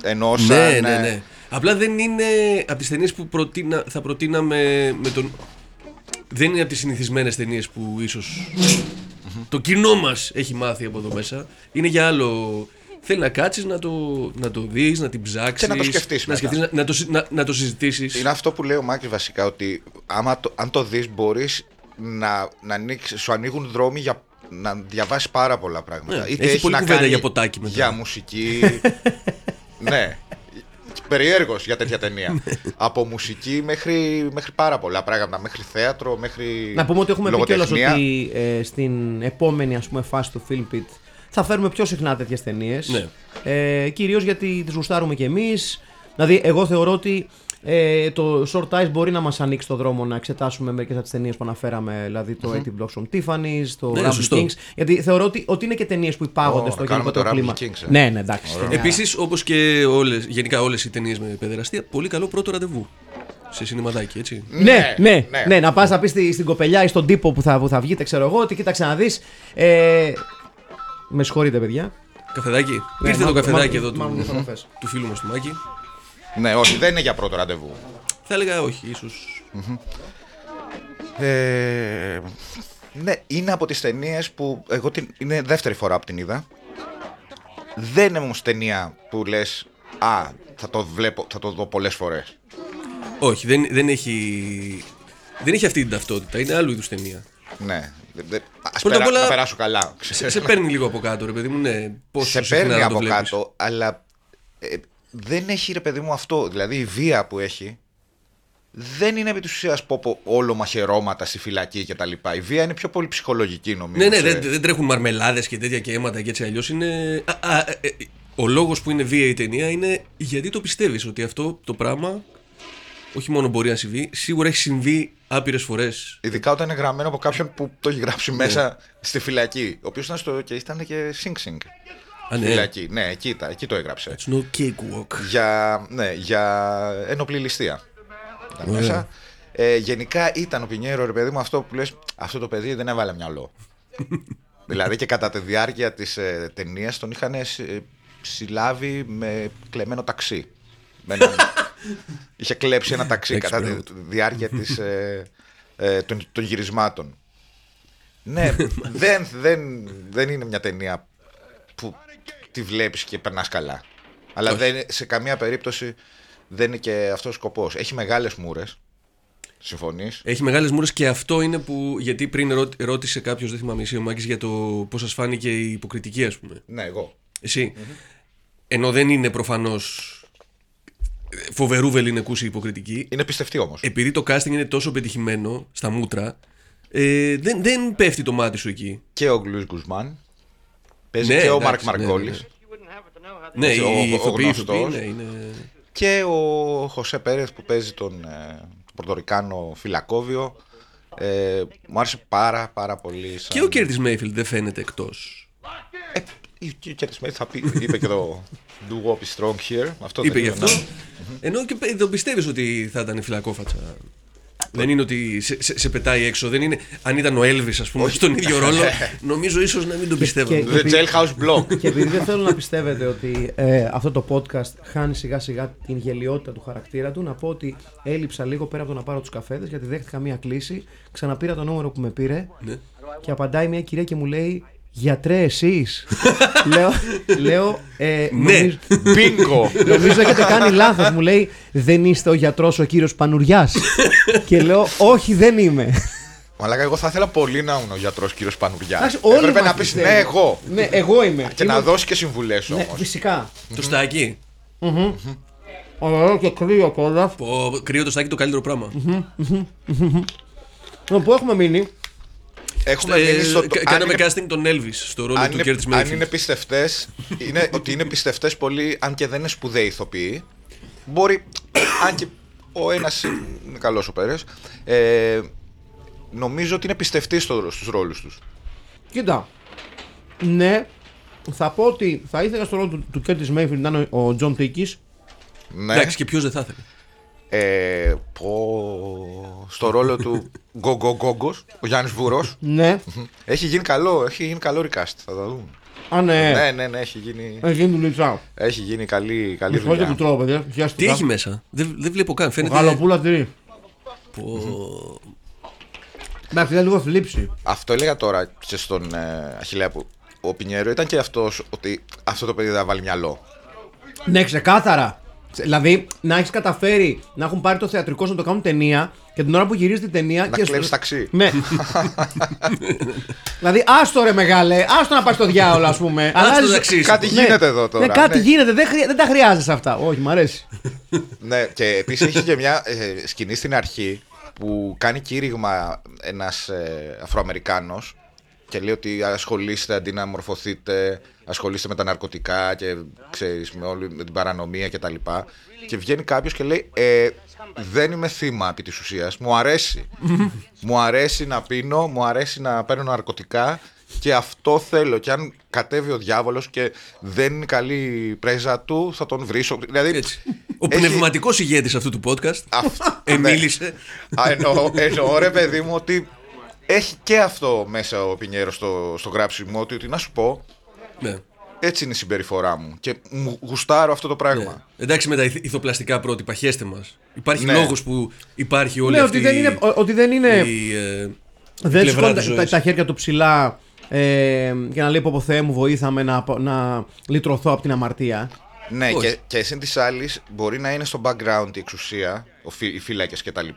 Ενώ σαν, Ναι, ναι, ε, ναι. Απλά δεν είναι από τις ταινίες που προτείνα, θα προτείναμε με τον. Δεν είναι από τις συνηθισμένες ταινίες που ίσως το κοινό μας έχει μάθει από εδώ μέσα. Είναι για άλλο. Θέλει να κάτσεις να το, να το δεις, να την ψάξεις. Και να το σκεφτείς Να, μετά. σκεφτείς, να, να το, συ- να, να το συζητήσεις. Είναι αυτό που λέει ο Μάκης βασικά ότι άμα το, αν το δεις μπορείς να, να ανοίξεις, σου ανοίγουν δρόμοι για να διαβάσεις πάρα πολλά πράγματα. Ναι, έχει πολλή κουβέντα για ποτάκι μετά. Για μουσική. ναι. Περιέργως για τέτοια ταινία. Από μουσική μέχρι, μέχρι πάρα πολλά πράγματα. Μέχρι θέατρο, μέχρι Να πούμε ότι έχουμε πει κιόλας λογοτεχνία. ότι ε, στην επόμενη ας πούμε, φάση του Film Pit θα φέρουμε πιο συχνά τέτοιες ταινίες. Ναι. Ε, Κυρίως γιατί τις γουστάρουμε κι εμείς. Δηλαδή, εγώ θεωρώ ότι ε, το Short Ties μπορεί να μας ανοίξει το δρόμο να εξετάσουμε μερικές από τις ταινίες που αναφέραμε. Δηλαδή το 80 Blocks from Tiffany's, το Ναι, Rumble σωστό. Kings. Γιατί θεωρώ ότι, ότι είναι και ταινίες που υπάγονται Ω, στο να κάνουμε γενικότερο το κλίμα. Rumble Kings, ε. Ναι, ναι, εντάξει. ταινία. Επίσης, όπως και όλες, γενικά όλες οι ταινίες με παιδεραστία, πολύ καλό πρώτο ραντεβού. Σε σινεμαδάκι, έτσι. Ναι, ναι, ναι, να πας να πεις στη, στην κοπελιά ή στον τύπο που θα, που θα βγείτε, ξέρω εγώ, ότι κοίταξε να δεις. Ε, με συγχωρείτε, παιδιά. Καφεδάκι. Ναι, Ήρθε το μάλλον- καφεδάκι μάλλον- εδώ μάλλον του, δεν θα το θες. του φίλου μας του Μάκη. Ναι, όχι, δεν είναι για πρώτο ραντεβού. Θα έλεγα όχι, ίσως. Ε, ναι, είναι από τις ταινίες που εγώ την, είναι δεύτερη φορά που την είδα. Δεν είναι όμως ταινία που λες «Α, θα το, βλέπω, θα το δω πολλές φορές». Όχι, δεν, δεν έχει. Δεν έχει αυτή την ταυτότητα. Είναι άλλου είδους ταινία. Ναι, δε- δε- ας Πρώτα απ' περα- όλα, να περάσω καλά. Σε, σε παίρνει λίγο από κάτω, ρε παιδί μου, ναι. Πόσο σε συχνά παίρνει να το από βλέπεις. κάτω, αλλά ε, δεν έχει ρε παιδί μου αυτό. Δηλαδή η βία που έχει δεν είναι επί της ουσίας πω, πω, όλο μαχαιρώματα στη φυλακή κτλ. Η βία είναι πιο πολύ ψυχολογική νομίζω. Ναι, ναι, σε- δεν, δεν τρέχουν μαρμελάδες και τέτοια και αίματα και έτσι αλλιώς. Είναι. Α, α, ε, ε, ο λόγος που είναι βία η ταινία είναι γιατί το πιστεύεις ότι αυτό το πράγμα όχι μόνο μπορεί να συμβεί, σίγουρα έχει συμβεί άπειρες φορές. Ειδικά όταν είναι γραμμένο από κάποιον που το έχει γράψει Ναι. μέσα στη φυλακή. Ο οποίος ήταν, στο, και ήταν και Sing Sing. Α, ναι. Φυλακή. Ναι, εκεί, ήταν, εκεί το έγραψε. It's no cakewalk. για, ναι, για ένοπλη ληστεία. Ήταν Ωραία. μέσα. Ε, γενικά ήταν ο Πινιέρο, ρε παιδί μου, αυτό που λες, αυτό το παιδί δεν έβαλε μυαλό. δηλαδή και κατά τη διάρκεια της ε, ταινίας τον είχαν ε, συλλάβει με κλεμμένο ταξί. Με έναν- Είχε κλέψει ένα ταξί κατά τη Έξυπνο. διάρκεια της, ε, ε, των, των γυρισμάτων. ναι, δεν, δεν, δεν είναι μια ταινία που τη βλέπεις και περνάς καλά. Αλλά δεν, σε καμία περίπτωση δεν είναι και αυτός ο σκοπός. Έχει μεγάλες μούρες Συμφωνείς; Έχει μεγάλες μούρες και αυτό είναι που. Γιατί πριν ρώ- ρώτησε κάποιος, δεν θυμάμαι εσύ ο Μάκης, για το πώς σας φάνηκε η υποκριτική, ας πούμε. Ναι, εγώ. Εσύ. Ενώ δεν είναι προφανώς φοβερού βεληνικούς η υποκριτική, Είναι πιστευτή όμως. επειδή το casting είναι τόσο πετυχημένο στα μούτρα, ε, δεν, δεν πέφτει το μάτι σου εκεί. Και ο Λουίς Γκουσμάν. Παίζει Ναι, και ο εντάξει, Μαρκ ναι, Μαργκόλις. ναι, Ναι, Ο- ο- οι ο ηθοποιοί, γνωστός. ηθοποιοί, ναι, είναι. Και ο Χωσέ Πέρεθ που παίζει τον ε, Πορτορικάνο Φυλακόβιο. Ε, μου άρεσε πάρα πάρα πολύ. Σαν... Και ο Κέρτις Μέιφιλντ δεν φαίνεται εκτός. Ε, και ο Κέρτις Μέιθ θα πει, είπε και το Do Do Wap is strong in here. Αυτό Είπε δεν γι' είναι αυτό. ένα- Ενώ και πε- το πιστεύεις ότι θα ήταν φυλακόφατσα. Δεν είναι ότι σε, σε, σε πετάει έξω. Δεν είναι, αν ήταν ο Elvis, ας πούμε, στον ίδιο ρόλο, νομίζω ίσως να μην το πιστεύω. και- The Jailhouse Block. Και επειδή δεν θέλω να πιστεύετε ότι ε, αυτό το podcast χάνει σιγά σιγά την γελιότητα του χαρακτήρα του, να πω ότι έλειψα λίγο πέρα από το να πάρω τους καφέδες γιατί δέχτηκα μία κλίση. Ξαναπήρα το νούμερο που με πήρε Ναι. και απαντάει μια κυρία και μου λέει Γιατρέ, εσείς. λέω, λέω ε, Ναι. νομίζω, Bingo. νομίζω έχετε κάνει λάθος. Μου λέει Δεν είστε ο γιατρός ο κύριος Πανουριάς. και λέω Όχι, δεν είμαι. Μαλάκα, εγώ θα ήθελα πολύ να ήμουν ο γιατρός κύριος Πανουριάς. Εντάξει, όλοι Έπρεπε μας να πεις πιστεύουν. ναι, εγώ. ναι, εγώ είμαι. Και Είμαι- να δώσεις και συμβουλές Ναι, όμως. φυσικά. Τοστάκι. Ωραίο και κρύο κιόλας. Πω, κρύο τοστάκι το καλύτερο πράγμα. Πού έχουμε μείνει; Έχουμε Ε, μείνει στο. κα- αν Κάναμε είναι- casting τον Elvis στο ρόλο αν του είναι, Κέρτις αν Μέιφιλντ. είναι πιστευτές, είναι ότι είναι πιστευτές πολύ, αν και δεν είναι σπουδαίοι ηθοποιοί. Μπορεί, αν και ο ένας είναι καλός ο Πέρεθ, ε, νομίζω ότι είναι πιστευτοί στο, στους ρόλους τους. Κοίτα. Ναι, θα πω ότι θα ήθελα στο ρόλο του, του Curtis Mayfield να είναι ο Τζον Τίκις. Ναι. Εντάξει, και ποιος δεν θα ήθελε. Ε, πω, στο ρόλο του Γκογκο Γκόγκος, ο Γιάννης Βούρος. Ναι. Έχει γίνει καλό, έχει γίνει καλό recast, θα τα δούμε. Α, ναι. Ναι, ναι, ναι, έχει γίνει, Έχει γίνει του Λιτσάου. έχει γίνει καλή, καλή Με συγχωρείτε που δουλειά. τρώω, παιδιά. Χιάστηκα. Τι έχει μέσα; Δεν, δεν βλέπω καν. Φαίνεται. Γαλοπούλας τυρί. Πω- Εντάξει, είναι λίγο θλίψη. Αυτό έλεγα τώρα και στον ε, Αχιλέα που ο Πινιέρο ήταν και αυτός ότι αυτό το παιδί δεν θα βάλει μυαλό. Ναι, ξεκάθαρα. Δηλαδή, να έχεις καταφέρει να έχουν πάρει το θεατρικό σου να το κάνουν ταινία και την ώρα που γυρίζεις την ταινία. Να και κλέβεις ταξί. Ναι. δηλαδή, άστο ρε μεγάλε, άστο να πάει στο διάολο, ας πούμε. Άστο Αλλάζεις- να αξίσει. Κάτι Ναι. γίνεται εδώ τώρα. Ναι, κάτι ναι. γίνεται, δεν, χρεια- δεν τα χρειάζεσαι αυτά. Όχι, μ' αρέσει. Ναι, και επίσης έχει και μια ε, σκηνή στην αρχή που κάνει κήρυγμα ένας ε, Αφροαμερικάνος και λέει ότι ασχολείστε αντί να μορφωθείτε, ασχολείστε με τα ναρκωτικά και ξέρεις, με όλη με την παρανομία κτλ. Και, τα λοιπά. και βγαίνει κάποιος και λέει: ε, Δεν είμαι θύμα επί της ουσίας. Μου αρέσει. μου αρέσει να πίνω, μου αρέσει να παίρνω ναρκωτικά και αυτό θέλω. Και αν κατέβει ο διάβολος και δεν είναι καλή η πρέζα του, θα τον βρίσω. Δηλαδή, Έτσι. Ο έχει- πνευματικός ηγέτης αυτού του podcast Αυτό, εμίλησε. ναι. Α, εννοώ, εννοώ, ρε παιδί μου ότι έχει και αυτό μέσα ο Πινιέρος στο, στο γράψιμο ότι, ότι να σου πω Ναι. έτσι είναι η συμπεριφορά μου και μου γουστάρω αυτό το πράγμα. Ναι. Εντάξει με τα ηθ- ηθοπλαστικά πρότυπα, χέστε μας. Υπάρχει Ναι. λόγος που υπάρχει όλη Ναι, αυτή ότι δεν είναι. ο- Ότι δεν είναι η, ε, δεν πλευρά σηκώνει της τα, ζωής. τα χέρια του ψηλά ε, και να λέει πω πω Θεέ μου βοήθαμε να, να λυτρωθώ από την αμαρτία. Ναι, Όχι. και, και εσύν της άλλης μπορεί να είναι στο background η εξουσία, ο φύ- οι φύλακες κτλ.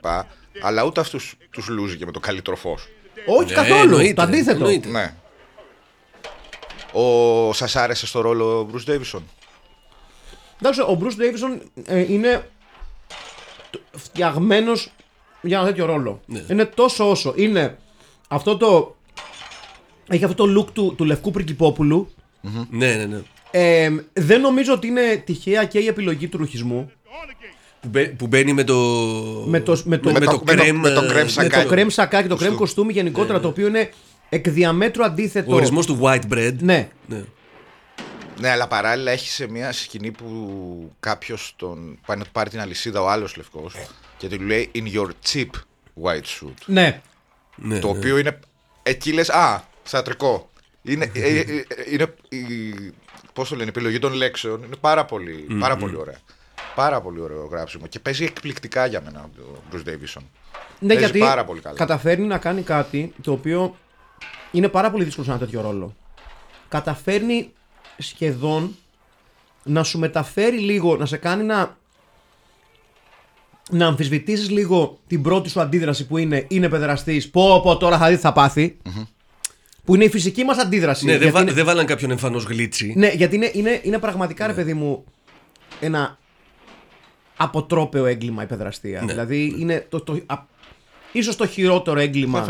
Αλλά ούτε αυτούς τους λούζει και με το καλύτερο φως. Όχι Ναι, καθόλου. εννοείται, το αντίθετο. εννοείται. Ναι. Ο, σας άρεσε στο ρόλο ο Bruce Davison; Εντάξει, ο Bruce Davison ε, είναι φτιαγμένος για ένα τέτοιο ρόλο. Ναι. Είναι τόσο όσο. Είναι αυτό το. Έχει αυτό το look του, του λευκού πριγκυπόπουλου. Ναι, ναι, ναι. Ε, δεν νομίζω ότι είναι τυχαία και η επιλογή του ρουχισμού. Που, μπαι- που μπαίνει με το. Με το- με το- με με το το- με το- κρέμ. με το ε, κρέμ ναι, σακάκι. Το το- κρέμ σακάκι, το κρέμ κοστούμι. κοστούμι γενικότερα, το οποίο είναι εκ διαμέτρου αντίθετο. Ο ορισμός του white bread. Ναι. Ναι. Ναι, αλλά παράλληλα έχει σε μια σκηνή που κάποιος τον πάει να του πάρει την αλυσίδα ο άλλος λευκός και του λέει In your cheap white suit. Ναι. Ναι, το ναι. οποίο είναι. Εκεί λες, Α, θεατρικό. Είναι, ε, ε, ε, είναι η, πώς το λένε, η επιλογή των λέξεων είναι πάρα πολύ, πάρα πολύ ωραία. Πάρα πολύ ωραίο γράψιμο και παίζει εκπληκτικά για μένα ο Bruce Davison. Ναι, Παίζει γιατί πάρα πολύ καλά. καταφέρνει να κάνει κάτι το οποίο είναι πάρα πολύ δύσκολο σε ένα τέτοιο ρόλο. Καταφέρνει σχεδόν να σου μεταφέρει λίγο, να σε κάνει να να αμφισβητήσεις λίγο την πρώτη σου αντίδραση που είναι είναι παιδεραστής. Πω, πω, τώρα θα δει τι θα παθει Που είναι η φυσική μας αντίδραση. Ναι, δεν, γιατί βα- είναι- δεν βάλαν κάποιον εμφανώς γλίτσι. ναι, γιατί είναι, είναι, είναι πραγματικά, ρε παιδί μου, ένα αποτρόπαιο έγκλημα η παιδραστία. Ναι. Δηλαδή είναι το, το, α, ίσως το χειρότερο έγκλημα.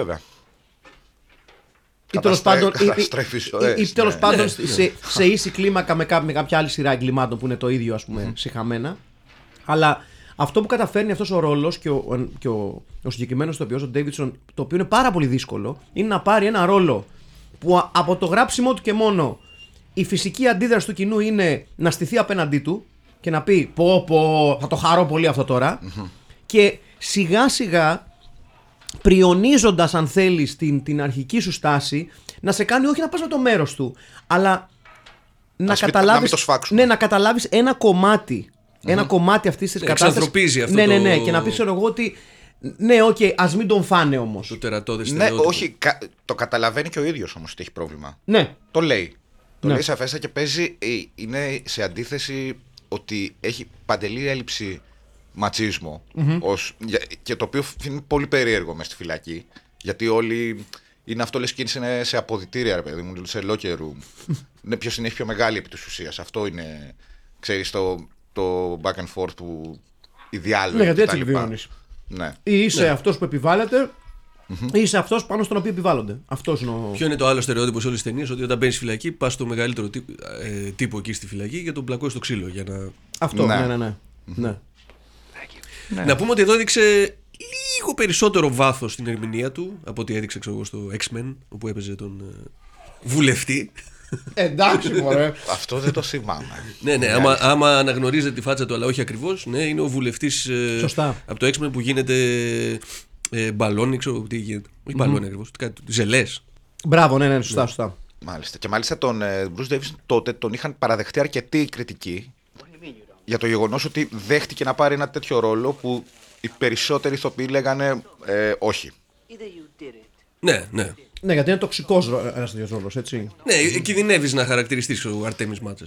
Ναι, βέβαια. ή τέλος Καταστρέ- πάντων, ή- ή- καταστρέφεις ή- ζωές, ή τέλος ναι. πάντων Ναι, σε, σε ίση κλίμακα με, κά- με κάποια άλλη σειρά εγκλημάτων που είναι το ίδιο, ας πούμε, συχαμένα. Αλλά αυτό που καταφέρνει αυτός ο ρόλος και ο, και ο, ο συγκεκριμένος τοπιός, ο Ντέιβιτσον, το οποίο είναι πάρα πολύ δύσκολο, είναι να πάρει ένα ρόλο που α- από το γράψιμο του και μόνο η φυσική αντίδραση του κοινού είναι να στηθεί απέναντί του και να πει πω πω θα το χαρώ πολύ αυτό τώρα και σιγά σιγά πριονίζοντας αν θέλεις την, την αρχική σου στάση να σε κάνει όχι να πας με το μέρος του αλλά να, Ας μην- καταλάβεις να μην το σφάξουμε. ναι, να καταλάβεις ένα κομμάτι ένα κομμάτι αυτής της Ναι, κατάστασης εξανθρωπίζει αυτό ναι, ναι, το- ναι και να πεις ξέρω εγώ ότι ναι, οκ, ας μην τον φάνε όμως Το τερατώδε Ναι, στερεότυπο. όχι, κα- το καταλαβαίνει και ο ίδιος όμως ότι έχει πρόβλημα. ναι, Το λέει. Το Ναι. λέει σαφέστα και παίζει. ε, Είναι σε αντίθεση ότι έχει παντελή έλλειψη ματσισμο, ως, για- και το οποίο είναι πολύ περίεργο μες στη φυλακή. Γιατί όλοι. Είναι αυτό λες και είναι σε αποδητήρια, ρε παιδί μου, σε locker room. είναι ποιος είναι έχει πιο μεγάλη επί της ουσίας. Αυτό είναι, ξέρεις, το, το back and forth που οι διάλογοι ναι γιατί κτλ. έτσι βιώνεις Ναι. ή είσαι αυτός που επιβάλλεται ή είσαι αυτός πάνω στον οποίο επιβάλλονται αυτός είναι ο... Ποιο είναι το άλλο στερεότυπο σε όλες τις ταινίες, ότι όταν μπαίνεις στη φυλακή, πας στο μεγαλύτερο τύπο, ε, τύπο εκεί στη φυλακή για τον πλακώσεις στο ξύλο. Για να... αυτό, Ναι. ναι, ναι, ναι, ναι. Να πούμε ότι εδώ έδειξε λίγο περισσότερο βάθος στην ερμηνεία του από ό,τι έδειξε ξέρω, εγώ, στο X-Men, όπου έπαιζε τον ε, βουλευτή. Εντάξει, μωρέ. Αυτό δεν το θυμάμαι. ναι, ναι, άμα, άμα αναγνωρίζετε τη φάτσα του, αλλά όχι ακριβώς, ναι, είναι ο βουλευτής Σωστά. από το X-Men που γίνεται ε, μπαλόνι, ξέρω τι γίνεται. Όχι μπαλόνι ακριβώς, ζελές. Μπράβο, ναι, ναι, σωστά, σωστά. Μάλιστα. Και μάλιστα τον ε, Bruce Davis τότε τον είχαν παραδεχτεί αρκετοί κριτικοί για το γεγονός ότι δέχτηκε να πάρει ένα τέτοιο ρόλο που οι περισσότεροι ηθοποιοί λέγανε ε, όχι. Either you did it. Ναι, ναι. Ναι, γιατί είναι τοξικός ένας τέτοιος ρόλος, έτσι. Ναι, κινδυνεύεις να χαρακτηριστείς ο Αρτέμι Μάτσα.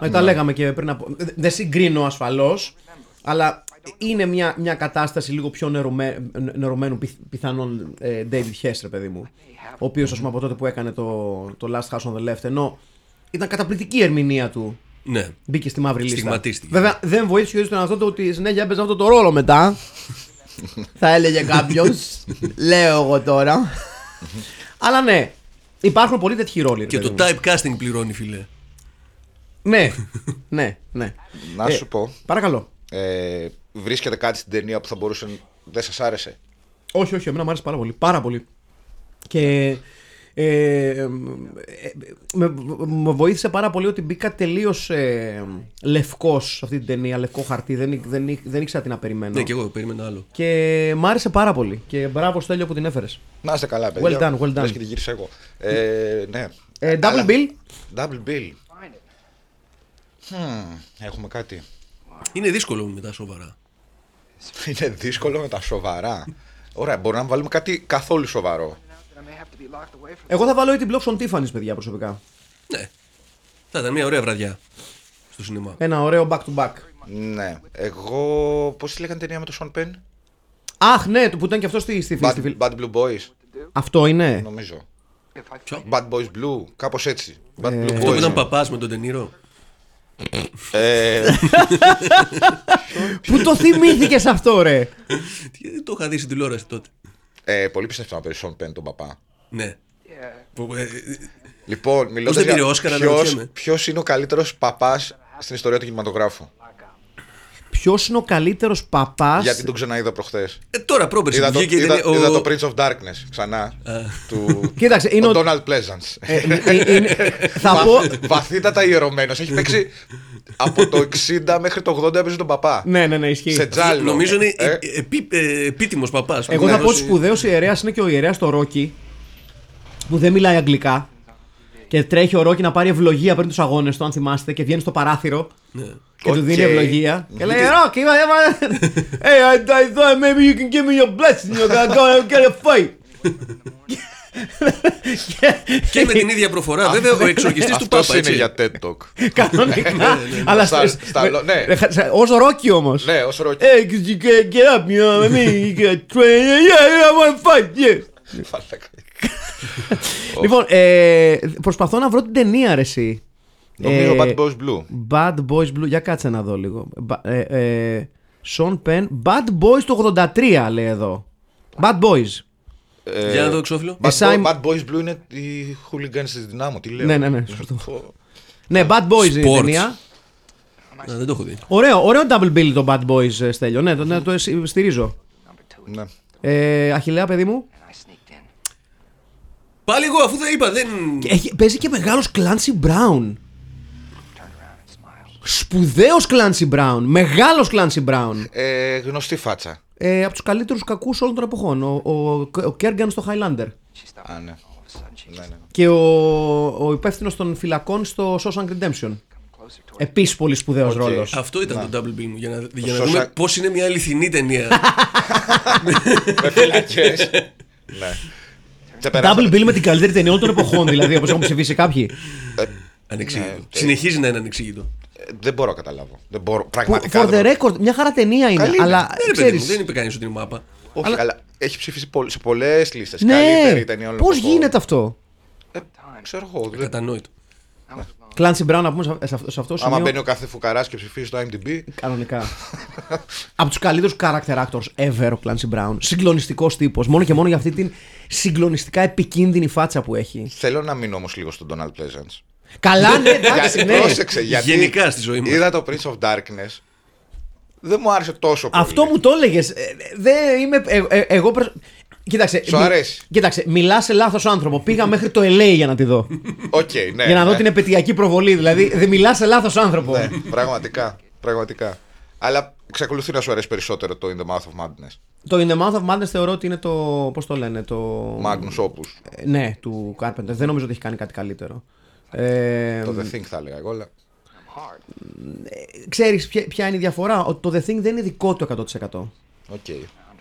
Ε, τα λέγαμε και πριν από. ε, Δεν συγκρίνω ασφαλώς, αλλά είναι μια, μια κατάσταση λίγο πιο νερωμέ, νερωμένου πιθ- πιθανόν ε, David Hess, ρε παιδί μου. Ο οποίος, ας πούμε, από τότε που έκανε το, το Last House on the Left, ενώ ήταν καταπληκτική η ερμηνεία του. Ναι. Μπήκε στη μαύρη λίστα. Στιγματίστηκε. Βέβαια, δεν βοήθησε ο ίδιος τον εαυτό του ότι συνέχεια έπαιζε αυτό το ρόλο μετά. θα έλεγε κάποιος. Λέω εγώ τώρα. Αλλά ναι, υπάρχουν πολλοί τέτοιοι ρόλοι. ρε Και παιδί το μου. typecasting πληρώνει, φίλε. Ναι, ναι, ναι. Να Ε, σου πω, Παρακαλώ. ε, βρίσκεται κάτι στην ταινία που θα μπορούσε. Δεν σας άρεσε; Όχι, όχι, εμένα μου άρεσε πάρα πολύ. Πάρα πολύ. Και ε, ε, με, με βοήθησε πάρα πολύ ότι μπήκα τελείως ε, λευκός σε αυτή την ταινία, λευκό χαρτί. Δεν, δεν, δεν, δεν ήξερα τι να περιμένω. Ναι, και εγώ περίμενα άλλο. Και μ' άρεσε πάρα πολύ. Και μπράβο, Στέλιο, που την έφερες. Να είστε καλά, παιδιά. Well done, well done. Λες και τη γύρισα εγώ. Ε, ναι. Ε, double Αλλά- bill; Double bill. Hmm, έχουμε κάτι. Είναι δύσκολο με τα σοβαρά. Είναι δύσκολο με τα σοβαρά. Ωραία, μπορούμε να βάλουμε κάτι καθόλου σοβαρό. Εγώ θα βάλω ή την Blocks on Tiffany's, παιδιά, προσωπικά. Ναι. Θα ήταν μια ωραία βραδιά στο σινεμά. Ένα ωραίο back to back. Ναι. Εγώ. Πώς τη λέγανε ταινία με το Sean Penn? Αχ, ναι, που ήταν και αυτός στη, στη, στη, Bad, στη- Bad Blue Boys, Αυτό είναι. νομίζω. If I Ποιο; Bad Boys Blue, κάπως έτσι. Bad Blue Αυτό που Boys. ήταν παπάς με τον Τενήρο. Ε, Πού το θυμήθηκες αυτό, ρε; Τι, Το είχα δει στην τηλεόραση τότε. Ε, πολύ πιστεύω να παίζει Sean Penn τον παπά. Ναι. yeah. Που, ε, Λοιπόν, μιλώντας δεν πήρε Όσκαρ, αναρωτιέμαι. Ποιος είναι ο καλύτερος παπάς στην ιστορία του κινηματογράφου; Ποιος είναι ο καλύτερος παπάς; Γιατί τον ξαναείδα προχθές. ε, τώρα πρόπερση Είδα, που το, βγήκε είδα, ήταν ο- είδα το Prince of Darkness ξανά. του Κοίταξε, είναι ο ο- Donald Pleasance. Ε, ε, είναι- θα πω. Βαθ- βαθύτατα ιερωμένος. Έχει παίξει από το 60 μέχρι το 80 έπαιζε τον παπά. Ναι, ναι, ναι, ισχύει. Σε τζάλο. Νομίζω είναι Ε, επί, ε, επίτιμος παπάς. Εγώ Που θα να πω ότι δώσει- σπουδαίος ιερέας είναι και ο ιερέας στο Ρόκι. Που δεν μιλάει αγγλικά. Και τρέχει ο Ρόκι να πάρει ευλογία πριν τους αγώνες του, αν θυμάστε, και βγαίνει στο παράθυρο. Ναι. Και του δίνει Οκ. ευλογία. Και λέει: Ρόκι, είμαι. είμαι- Hey, I, I thought maybe you can give me your blessing. You're gonna go and get a fight. Και με την ίδια προφορά, βέβαια, ο εξορκιστής του Αυτό Πάπα. είναι έτσι. για TED Talk. Κανονικά. Αλλά Στα- στα- στα- με- ναι. ρε, σε- ως ρόκι όμως. Ναι, ως ρόκι. Hey, could you get, get up, you know what I mean? You get trained. Yeah, yeah, I want to fight, yeah. Μαλάκα. Λοιπόν, ε, προσπαθώ να βρω την ταινία, ρε, εσύ. Νομίζω Ε, Bad Boys Blue. Bad Boys Blue. Για κάτσε να δω λίγο. Ba- ε, ε, Sean Penn. Bad Boys το 83 λέει εδώ. Bad Boys. Ε, Για να δω εξώφυλλο. Bad, Εσάι- Boy- Bad Boys Blue είναι οι hooligans της Δυνάμου. Τι λέω. Ναι, ναι, ναι, σωστό. Πω. Ναι, Bad Boys είναι η Sports. ταινία. Να, δεν το έχω δει. Ωραίο, ωραίο double bill το Bad Boys, ε, Στέλιο. Ναι, το, ναι, το εσ- στηρίζω. Number two. Ναι. Ε, Αχιλέα, παιδί μου. And I sneaked in. Πάλι εγώ, αφού δεν είπα, δεν. Έχει, παίζει και μεγάλος Clancy Brown. Turned around and smiled. Σπουδαίος Clancy Brown. Μεγάλος Clancy Brown. Ε, γνωστή φάτσα. Ε, από τους καλύτερους κακούς όλων των εποχών. Ο, ο, ο Kerrigan στο Highlander. She stopped. Α, ναι. All of a sudden, she Ναι, ναι. Και ο, ο υπεύθυνος των φυλακών στο Shawshank Redemption. come closer toward Επίσης πολύ σπουδαίος Οκ. ρόλος. Αυτό ήταν το double bill μου. Για να, για να Σώσα- δούμε πώς είναι μια αληθινή ταινία. Με φυλακές. Ναι. Ξεπεράσαμε. Double bill με την καλύτερη ταινία όλων των εποχών, δηλαδή, όπως έχουν ψηφίσει κάποιοι. Ανεξήγητο. Ναι, ε. Συνεχίζει να είναι ανεξήγητο. Ε, Δεν μπορώ να καταλάβω. Δεν μπορώ. For, Πραγματικά. for δεν the μπορώ. record, μια χαρά ταινία είναι, Καλή είναι. αλλά Δεν, είναι, παιδί μου, ξέρει. δεν είπε κανείς ότι είναι μάπα. Όχι, Αλλά- αλλά έχει ψηφίσει πολλ- σε πολλές λίστες. Ναι, Καλύτερη ταινία όλων πώς των εποχών. γίνεται αυτό; Ε, Ξέρω εγώ. δεν- Κατανόητο. I was alone. Clancy Brown, να πούμε σε- σε αυτό, σε αυτό το Άμα σημείο. μπαίνει ο κάθε φουκαράς και ψηφίζει στο IMDb. Κανονικά. Από τους καλύτερους character actors ever ο Clancy Brown. Συγκλονιστικός τύπος. Μόνο και μόνο για αυτή την συγκλονιστικά επικίνδυνη φάτσα που έχει. Θέλω να μείνω όμως λίγο στον Donald Pleasance. Καλά, ναι, εντάξει, Γιατί ναι. πρόσεξε, γιατί Γενικά στη ζωή μας. Είδα το Prince of Darkness. Δεν μου άρεσε τόσο πολύ. Αυτό μου το έλεγες. Δεν είμαι. ε, ε, εγώ. Πρε- Κοίταξε. Σου μι- αρέσει. Κοίταξε, μιλά σε λάθος άνθρωπο. Πήγα μέχρι το LA για να τη δω. Οκ, ναι. για να ναι. δω την επαιτειακή προβολή. Δηλαδή, δεν μιλά σε λάθος άνθρωπο. Ναι, πραγματικά. Πραγματικά. Αλλά εξακολουθεί να σου αρέσει περισσότερο το In the Mouth of Madness. Το In the Mouth of Madness θεωρώ ότι είναι το. Πώς το λένε, το. Magnus Opus. Ε, Ναι, του Carpenter. Δεν νομίζω ότι έχει κάνει κάτι καλύτερο. Ε, Το The Thing θα έλεγα εγώ. αλλά- ξέρεις ποια, ποια είναι η διαφορά; Ότι το The Thing δεν είναι δικό του 100%. Οκ.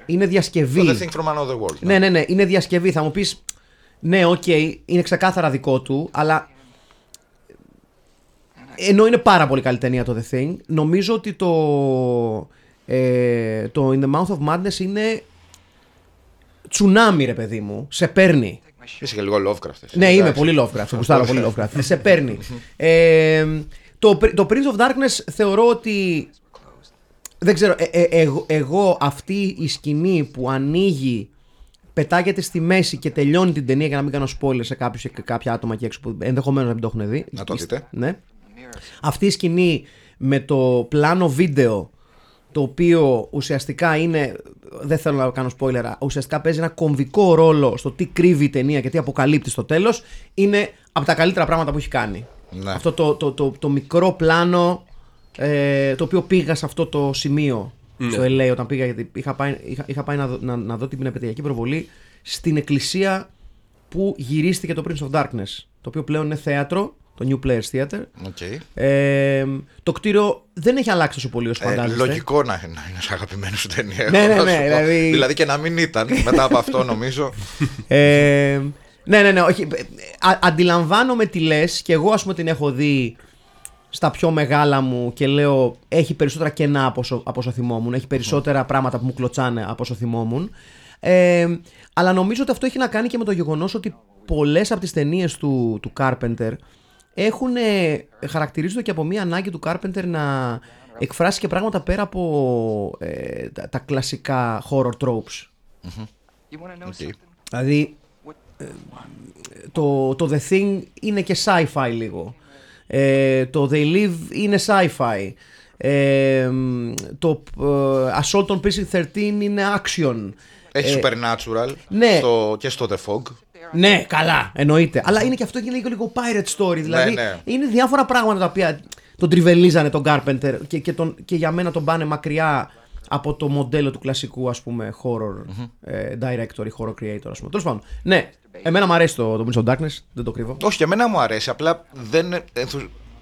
Είναι διασκευή. Το The Thing from Another World. Ναι, ναι, ναι, είναι διασκευή. Θα μου πεις, ναι, οκ, είναι ξεκάθαρα δικό του, αλλά. Ενώ είναι πάρα πολύ καλή ταινία το The Thing, νομίζω ότι το. Ε, το In the Mouth of Madness είναι. Τσουνάμι, ρε παιδί μου. Σε παίρνει. Είσαι και λίγο Lovecraft. εσύ. Ναι, είμαι Εντάξει. πολύ Lovecraft. Γουστάρω πολύ Lovecraft. Σε παίρνει. Ε, το, το Prince of Darkness θεωρώ ότι. Δεν ξέρω, ε, ε, εγώ, εγώ αυτή η σκηνή που ανοίγει, πετάγεται στη μέση και τελειώνει την ταινία για να μην κάνω spoiler σε κάποιους και κάποια άτομα εκεί έξω που ενδεχομένως να μην το έχουν δει. Να το δείτε. Ναι. Αυτή η σκηνή με το πλάνο βίντεο το οποίο ουσιαστικά είναι, δεν θέλω να κάνω spoiler, ουσιαστικά παίζει ένα κομβικό ρόλο στο τι κρύβει η ταινία και τι αποκαλύπτει στο τέλος, είναι από τα καλύτερα πράγματα που έχει κάνει. Ναι. Αυτό το, το, το, το μικρό πλάνο ε, το οποίο πήγα σε αυτό το σημείο στο LA όταν πήγα γιατί είχα πάει, είχα, είχα πάει να, δω- να, να δω την επαιτειακή προβολή στην εκκλησία που γυρίστηκε το Prince of Darkness το οποίο πλέον είναι θέατρο το New Players Theater Οκ. ε, το κτίριο δεν έχει αλλάξει τόσο πολύ όσο Ε, φαντάζεστε; λογικό να, να είναι σε αγαπημένη σου ταινία. Ναι, εγώ ναι, θα ναι, σου πω. δηλαδή- δηλαδή και να μην ήταν μετά από αυτό νομίζω. Ε, ναι, ναι, ναι, όχι. Α, αντιλαμβάνομαι τι λες και εγώ, ας πούμε, την έχω δει στα πιο μεγάλα μου και λέω έχει περισσότερα κενά από όσο, από όσο θυμόμουν. Έχει περισσότερα πράγματα που μου κλωτσάνε από όσο θυμόμουν. Ε, αλλά νομίζω ότι αυτό έχει να κάνει και με το γεγονός ότι πολλές από τις ταινίες του, του Carpenter έχουν ε, χαρακτηρίζονται και από μία ανάγκη του Carpenter να εκφράσει και πράγματα πέρα από ε, τα, τα κλασικά horror tropes. You want to know something? Δηλαδή What? το, το The Thing είναι και sci-fi λίγο. Ε, το They Live είναι sci-fi. Ε, το ε, Assault on Precinct 13 είναι action. Έχει Supernatural ναι. στο, και στο The Fog. Ναι, καλά, εννοείται. Αλλά είναι και αυτό και λίγο, λίγο pirate story. Δηλαδή ναι. είναι διάφορα πράγματα τα οποία τον τριβελίζανε τον Carpenter και, και, τον, και για μένα τον πάνε μακριά από το μοντέλο του κλασικού ας πούμε horror ε, director ή horror creator ας πούμε. Τέλος πάντων, ναι, εμένα μου αρέσει το, το Prince of Darkness, δεν το κρύβω. Όχι, και εμένα μου αρέσει. Απλά δεν, ενθου...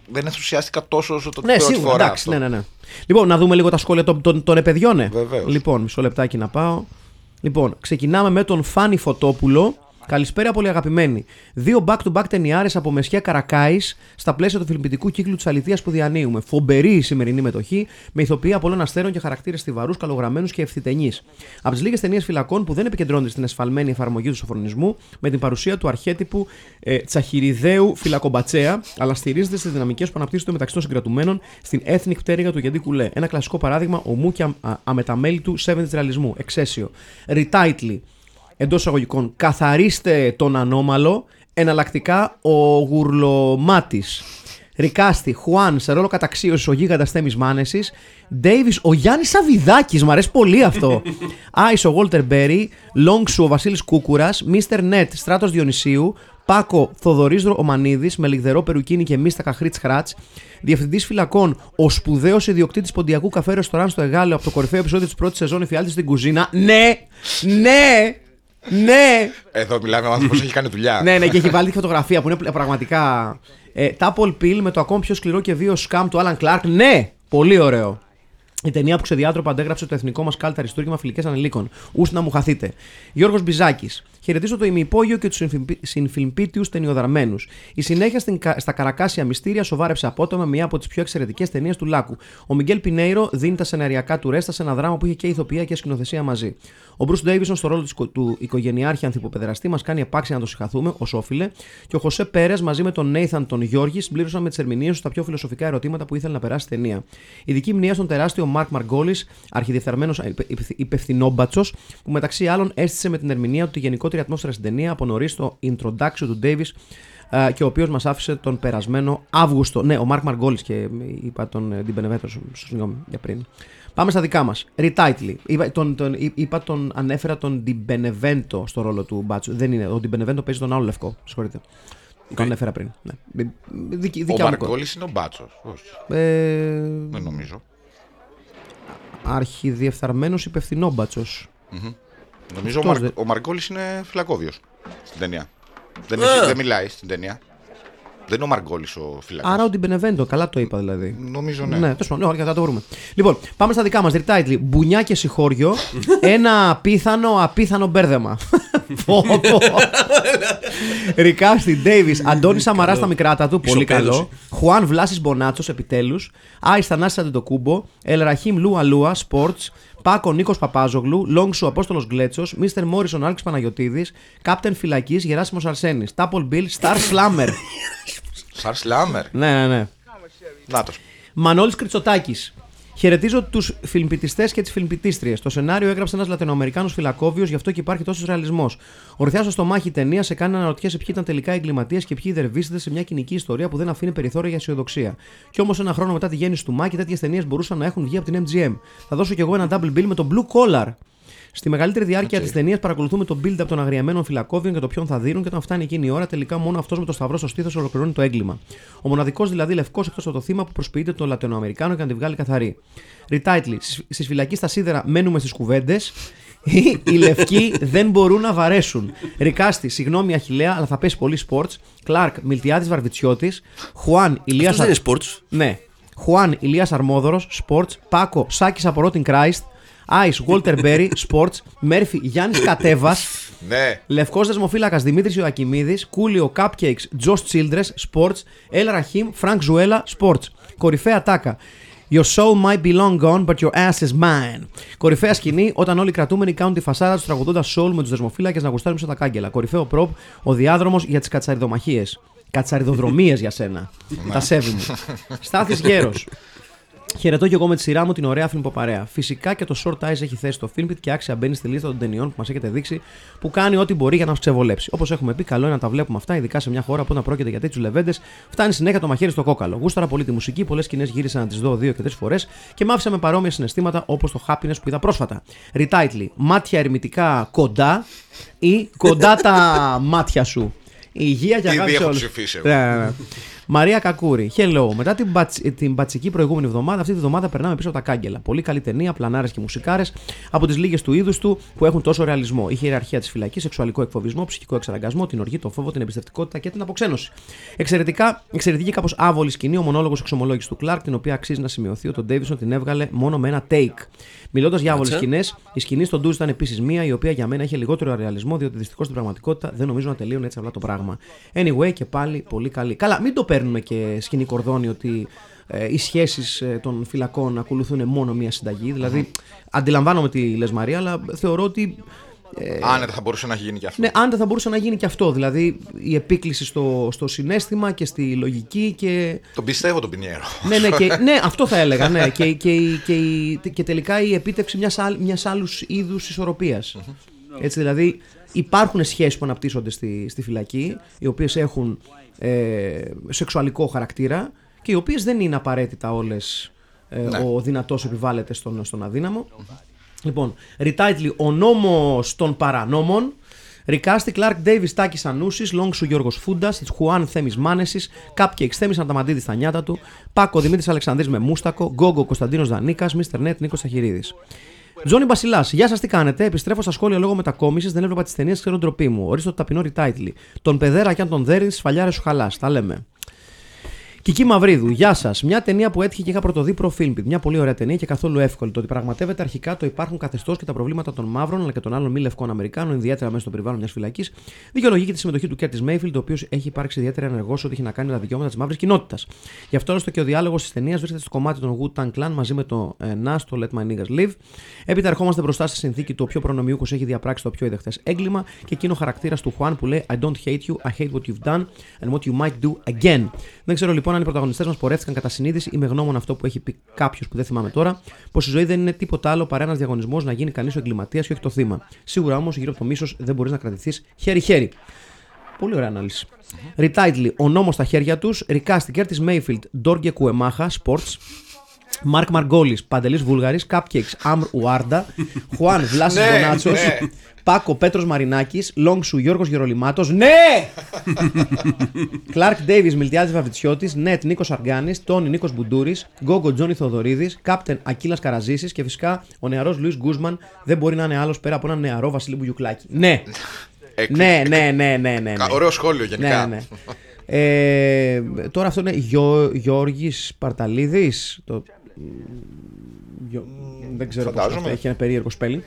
δεν ενθουσιάστηκα τόσο όσο το Ναι, πρώτη σίγουρα, φορά. εντάξει, αυτό. ναι, ναι, ναι. Λοιπόν, να δούμε λίγο τα σχόλια των, των, των επαιδιών. ε. Βεβαίως. Λοιπόν, μισό λεπτάκι να πάω. Λοιπόν, ξεκινάμε με τον Φάνη Φωτόπουλο, Καλησπέρα, πολύ αγαπημένοι. Δύο back-to-back ταινιάρες από Μεσχέ Καρακάης στα πλαίσια του φιλμπιτικού κύκλου της Αληθείας που διανύουμε. Φομπερή η σημερινή μετοχή, με ηθοποιία πολλών αστέρων και χαρακτήρες στιβαρούς, καλογραμμένους και ευθυτενείς. Από τις λίγες ταινίες φυλακών που δεν επικεντρώνονται στην εσφαλμένη εφαρμογή του σοφρονισμού, με την παρουσία του αρχέτυπου ε, τσαχυριδαίου φυλακομπατσέα, αλλά στηρίζεται στις δυναμικές που αναπτύσσονται μεταξύ των συγκρατουμένων στην ethnic πτέρυγα του Γεντή Κουλέ. Ένα κλασικό παράδειγμα ομού και α, α, αμεταμέλητου 7 ρεαλισμού. Εξαίσιο. Retitle εντός εισαγωγικών, καθαρίστε τον ανώμαλο, εναλλακτικά ο γουρλωμάτης. Ρικάστη, Χουάν, σε ρόλο καταξίωσης ο γίγαντας Θέμης Μάνεσης. Ντέιβις, ο Γιάννης Σαβιδάκης, μου αρέσει πολύ αυτό. Άι, ο Γόλτερ Μπέρι. Λόγξου, ο Βασίλης Κούκουρας. Μίστερ Νετ, Στράτος Διονυσίου. Πάκο Θοδωρή Ομανίδης με λιγδερό περουκίνη και μίστακα χρήτ χράτς. Διευθυντής φυλακών, ο σπουδαίος ιδιοκτήτης ποντιακού καφέ ρεστοράν στο Εγάλεο από το κορυφαίο επεισόδιο της πρώτης σεζόν Εφιάλτη στην κουζίνα. Ναι! Ναι! Ναι! Εδώ μιλάμε με άνθρωπος που έχει κάνει δουλειά. ναι, ναι, και έχει βάλει τη φωτογραφία που είναι πλε- πραγματικά. Ε, Τάπολ Πιλ με το ακόμη πιο σκληρό και βίο σκάμ του Άλαν Κλάρκ. Ναι! Πολύ ωραίο. Η ταινία που ξεδιάτροπα αντέγραψε το εθνικό μας κάλτα αριστούργημα φιλικές ανελίκων. Ούς να μου χαθείτε. Γιώργος Μπιζάκης. Χαιρετίζω το ημιυπόγειο και τους συμφιλμπίτιου ταινιοδαρμένους. Η συνέχεια στην, κα- στα καρακάσια μυστήρια σοβάρεψε απότομα μια από τις πιο εξαιρετικές ταινίες του Λάκου. Ο Μιγγέλ Πινέιρο δίνει τα σεναριακά του ρέστα σε ένα δράμα που είχε και ηθοποιία και σκηνοθεσία μαζί. Ο Μπρουσ Ντέιβισον στο ρόλο της οικο- του οικογενειάρχη ανθυποπεδραστή μας κάνει επάξια να το συγχαθούμε ως όφιλε και ο Χωσέ Πέρες μαζί με τον Νέιθαν τον Γιώργης συμπλήρωσαν με τις ερμηνείες τους στα πιο φιλοσοφικά ερωτήματα που ήθελε να περάσει η ταινία. Ειδική μνήμα στον τεράστιο Μαρκ Μαργκόλης, αρχιδιεφθαρμένο υπευθυνόμπατσος, που μεταξύ άλλων έστησε με την ερμηνεία του τη γενικότερη ατμόσφαιρα στην ταινία από νωρί το introduction του Davis ε, και ο οποίος μας άφησε τον περασμένο Αύγουστο. Ναι, ο Μαρκ Μαργκόλη και είπα τον ε, Ντιμπενεβέτο, συγγνώμη για πριν. Πάμε στα δικά μας. Retitle. Είπα τον, τον, εί- είπα τον, ανέφερα τον Ντιμπενεβέντο στο ρόλο του Μπάτσου. Δεν είναι. Ο Ντιμπενεβέντο παίζει τον άλλο λευκό. Συγχωρείτε. Το ανέφερα πριν. Ναι. Δικη, Ο δικιά μου Μαρκόλη είναι ο μπάτσος. Όχι, ε, δεν νομίζω. αρχιδιεφθαρμένος υπευθυνόμπατσο. Νομίζω ο, Αυτός Μαρ... δεν- ο Μαρκόλη είναι φυλακόβιος στην ταινία. Δεν, Α. έχει- δεν μιλάει στην ταινία. Δεν είναι ο Μαργκόλης ο φυλακό. Άρα ο Ντιμπενεβέντο, καλά το είπα δηλαδή. Νομίζω ναι. Ναι, τέλος πάντων, ωραία, θα το βρούμε. Λοιπόν, πάμε στα δικά μας. Retitle. Μπουνιά και συγχώριο. ένα απίθανο, απίθανο μπέρδεμα. Πω, πω. Ρικάστη, Ντέιβις, Αντώνη Σαμαρά στα μικράτα του. Πολύ Ισοπαίδωση. καλό. Χουάν Βλάσης Μπονάτσος, επιτέλους. Άι Θανάση Αντετοκούμπο. Ελραχήμ Λου Αλούα, Sports. Πάκο Νίκος Παπάζογλου. Λόγξου Απόστολος Γκλέτσος. Μίστερ Μόρισον Άλξ Παναγιοτήδη. Κάπτεν Φυλακής Γεράσιμος Αρσένης. Τάπολ Μπιλ Σταρ Σλάμερ. Σαρ Σλάμερ. ναι, ναι, ναι. Νάτο. Μανώλης Κριτσοτάκης. Χαιρετίζω τους φιλμπιτιστές και τις φιλμπιτίστριες. Το σενάριο έγραψε ένας Λατινοαμερικάνος φυλακόβιος, γι' αυτό και υπάρχει τόσος ρεαλισμός. Γροθιά στο στομάχι ταινία σε κάνει να αναρωτιέσαι ποιοι ήταν τελικά εγκληματίες και ποιοι δερβίσετε σε μια κυνική ιστορία που δεν αφήνει περιθώρια για αισιοδοξία. Κι όμως ένα χρόνο μετά τη γέννηση του Μάκη, τέτοιες ταινίες μπορούσαν να έχουν βγει από την MGM. Θα δώσω κι εγώ ένα double bill με το Blue Collar. Στη μεγαλύτερη διάρκεια Οκ. της ταινίας παρακολουθούμε τον build-up των αγριεμένων φυλακόβιων και το ποιον θα δίνουν και όταν φτάνει εκείνη η ώρα, τελικά μόνο αυτός με το σταυρό στο στήθος ολοκληρώνει το έγκλημα. Ο μοναδικός δηλαδή λευκός εκτός από το θύμα που προσποιείται τον Λατινοαμερικάνο και να τη βγάλει καθαρή. Retitle. Στις φυλακή στα σίδερα μένουμε στις κουβέντες. Οι λευκοί δεν μπορούν να βαρέσουν. Ρικάστη, συγγνώμη Αχηλέα, αλλά θα πέσει πολύ sports. Κλάρκ, Μιλτιάδης Βαρβιτσιώτης. Χουάν, Ηλίας Αυτός δεν είναι sports. Ναι. Χουάν, Ηλίας Αρμόδωρος, sports. Πάκο, Σάκης από Ρότιν Κράιστ. Άι, Walter Berry, sports. Μέρφυ, Γιάννης Κατέβας. Ναι. Λευκός δεσμοφύλακας Δημήτρης Ιωακιμίδη, Κούλιο Cupcakes, Josh Childress, Sports, Ελ Ραχίμ, Φρανκ Ζουέλα, Sports. Κορυφαία τάκα. Your soul might be long gone, but your ass is mine. Κορυφαία σκηνή όταν όλοι οι κρατούμενοι κάνουν τη φασάρα τους τραγουδώντας soul με τους δεσμοφύλακες να γουστάρουν σε τα κάγκελα. Κορυφαίο προπ, ο διάδρομος για τις κατσαριδομαχίες. Κατσαριδοδρομίες για σένα. τα σέβη μου. Στάθης Γέρος. Χαιρετώ και εγώ με τη σειρά μου την ωραία film παρέα. Φυσικά και το Short Eyes έχει θέση στο Filmbit και άξια μπαίνει στη λίστα των ταινιών που μας έχετε δείξει που κάνει ό,τι μπορεί για να μας ξεβολέψει. Όπως έχουμε πει, καλό είναι να τα βλέπουμε αυτά, ειδικά σε μια χώρα που όταν πρόκειται για τέτοιους λεβέντες, φτάνει συνέχεια το μαχαίρι στο κόκαλο. Γούσταρα πολύ τη μουσική, πολλές σκηνές γύρισα να τις δω δύο και τρεις φορές και μ' άφησα με παρόμοια συναισθήματα όπως το Happiness που είδα πρόσφατα. Retitle. Μάτια ερμητικά κοντά ή κοντά τα μάτια σου. Η υγεία και Ήδη αγάπη σε έχω όλους. ψηφίσει εγώ. Ναι, ναι, ναι. Μαρία Κακούρη. Hello. Μετά την, μπατς- την μπατσική προηγούμενη εβδομάδα, αυτή τη βδομάδα περνάμε πίσω από τα κάγκελα. Πολύ καλή ταινία, πλανάρες και μουσικάρες από τις λίγες του είδους του που έχουν τόσο ρεαλισμό. Είχε ιεραρχία της φυλακής, σεξουαλικό εκφοβισμό, ψυχικό εξαναγκασμό, την οργή, τον φόβο, την εμπιστευτικότητα και την αποξένωση. Εξαιρετικά, εξαιρετική κάπως άβολη σκηνή, ο μονόλογος εξομολόγησης του Κλάρκ, την οποία αξίζει να σημειωθεί ότι ο Ντέιβισον την έβγαλε μόνο με ένα take. Μιλώντας για άβολες Κάτσε. σκηνές, η σκηνή στον Ντούζ ήταν επίσης μία η οποία για μένα είχε λιγότερο ρεαλισμό, διότι δυστυχώς στην πραγματικότητα δεν νομίζω να τελείωνε έτσι απλά το πράγμα. Anyway, και πάλι πολύ καλή. Καλά, μην το παίρνουμε και σκηνή κορδόνι ότι ε, οι σχέσεις των φυλακών ακολουθούν μόνο μία συνταγή. Δηλαδή, αντιλαμβάνομαι τι λες Μαρία, αλλά θεωρώ ότι. Ε, Άνετα θα μπορούσε να έχει γίνει και αυτό. ναι, αν δεν θα μπορούσε να γίνει και αυτό. Δηλαδή, η επίκληση στο, στο συνέστημα και στη λογική και. Τον πιστεύω τον Πινιέρο. ναι, ναι, και, ναι, αυτό θα έλεγα. Ναι. Και, και, και, και, και τελικά η επίτευξη μιας, άλλ, μιας άλλους είδους ισορροπίας. Έτσι δηλαδή υπάρχουν σχέσεις που αναπτύσσονται στη, στη φυλακή, οι οποίες έχουν ε, σεξουαλικό χαρακτήρα και οι οποίες δεν είναι απαραίτητα όλες ε, ο δυνατός επιβάλλεται στον, στον αδύναμο. Λοιπόν, retitle Ο νόμος των παρανόμων. Recasting Clark Davis Τάκης Ανούσης, Longshoe Γιώργος Φούντας, Χουάν Θέμης Μάνεσης, Cupcakes Θέμης Αδαμαντίδης στα νιάτα του, Πάκο Δημήτρης Αλεξανδρής με Μούστακο, Go-Go Κωνσταντίνος Δανίκας, Mister Nett Νίκος Ταχυρίδης. Τζόνι Μπασιλάς, γεια σας, τι κάνετε; Επιστρέφω στα σχόλια λόγω μετακόμισης, δεν έβλεπα τις ταινίες, ξέρω ντροπή μου. Ορίστε το ταπεινό retitle. Τον παιδερά και αν τον δέρεις, σφαλιάρε σου χαλάς. Τα λέμε. Κική Μαυρίδου, γεια σας. Μια ταινία που έτυχε και είχα πρωτοδεί προ Filmpit. Μια πολύ ωραία ταινία και καθόλου εύκολη. Το ότι πραγματεύεται αρχικά το υπάρχον καθεστώς και τα προβλήματα των μαύρων αλλά και των άλλων μη λευκών Αμερικάνων, ιδιαίτερα μέσα στο περιβάλλον μιας φυλακής, δικαιολογεί και τη συμμετοχή του Curtis Mayfield, ο οποίος έχει υπάρξει ιδιαίτερα ενεργός ό,τι έχει να κάνει με τα δικαιώματα της μαύρης κοινότητας. Γι' αυτό άλλωστε και ο διάλογος της ταινίας βρίσκεται στο κομμάτι των Wu Tang Clan μαζί με το ε, Nas, το Let My Niggas Live. Έπειτα ερχόμαστε μπροστά στη συνθήκη του ο πιο προνομιούχος έχει διαπράξει το πιο ιδεχθές έγκλημα και εκείνο χαρακτήρας του Χουάν που λέει I don't hate you, I hate what you've done and what you might do again. Δεν ξέρω λοιπόν αν οι πρωταγωνιστές μας πορεύτηκαν κατά συνείδηση ή με γνώμονα αυτό που έχει πει κάποιος που δεν θυμάμαι τώρα, πως η ζωή δεν είναι τίποτα άλλο παρά ένας διαγωνισμός να γίνει κανείς ο εγκληματίας και όχι το θύμα. Σίγουρα όμως γύρω από το μίσος δεν μπορείς να κρατηθείς χέρι-χέρι. Πολύ ωραία ανάλυση. Retitle, ο νόμος στα χέρια τους. Ρικάστη Κέρτη Μέιφιλτ, Ντόργκε Κουεμάχα, Sports. Μάρκ Μαργκόλης, Παντελής Βούλγαρης, Cupcakes Αμρ Ουάρντα, Χουάν Βλάσης Ναι, Δονάτσο, ναι. Πάκο Πέτρος Μαρινάκης, Λόγξου Γιώργος Γερολιμάτος, ναι! Κλάρκ Ντέιβις Μιλτιάδης Βαβιτσιώτης, Νετ Νίκος Αργάνης, Τόνι Νίκος Μπουντούρης, Γκόγκο Τζόνι Θοδωρίδης, Κάπτεν Ακύλας Καραζήση και φυσικά ο νεαρός Λουίς Γκούσμαν δεν μπορεί να είναι άλλος πέρα από έναν νεαρό Βασίλη Μπουγιουκλάκη. Ναι! Εκ- Ναι, ναι, ναι, ναι, ναι. Κα- ναι. Ωραίο σχόλιο γενικά. Ναι, ναι. Ε, τώρα αυτό είναι Γιώ, Γιώργης Παρταλίδης. Το... Γιώ- Δεν ξέρω πώς φαντάζομαι. αυτό έχει ένα περίεργο spelling.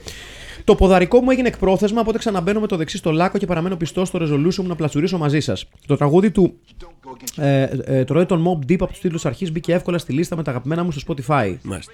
Το ποδαρικό μου έγινε εκπρόθεσμα, οπότε ξαναμπαίνω με το δεξί στο λάκκο και παραμένω πιστό στο resolution μου να πλατσουρίσω μαζί σας. Το τραγούδι του ε, ε, το ροέ των Mob Deep από τους τίτλους αρχής μπήκε εύκολα στη λίστα με τα αγαπημένα μου στο Spotify. Μάλιστα.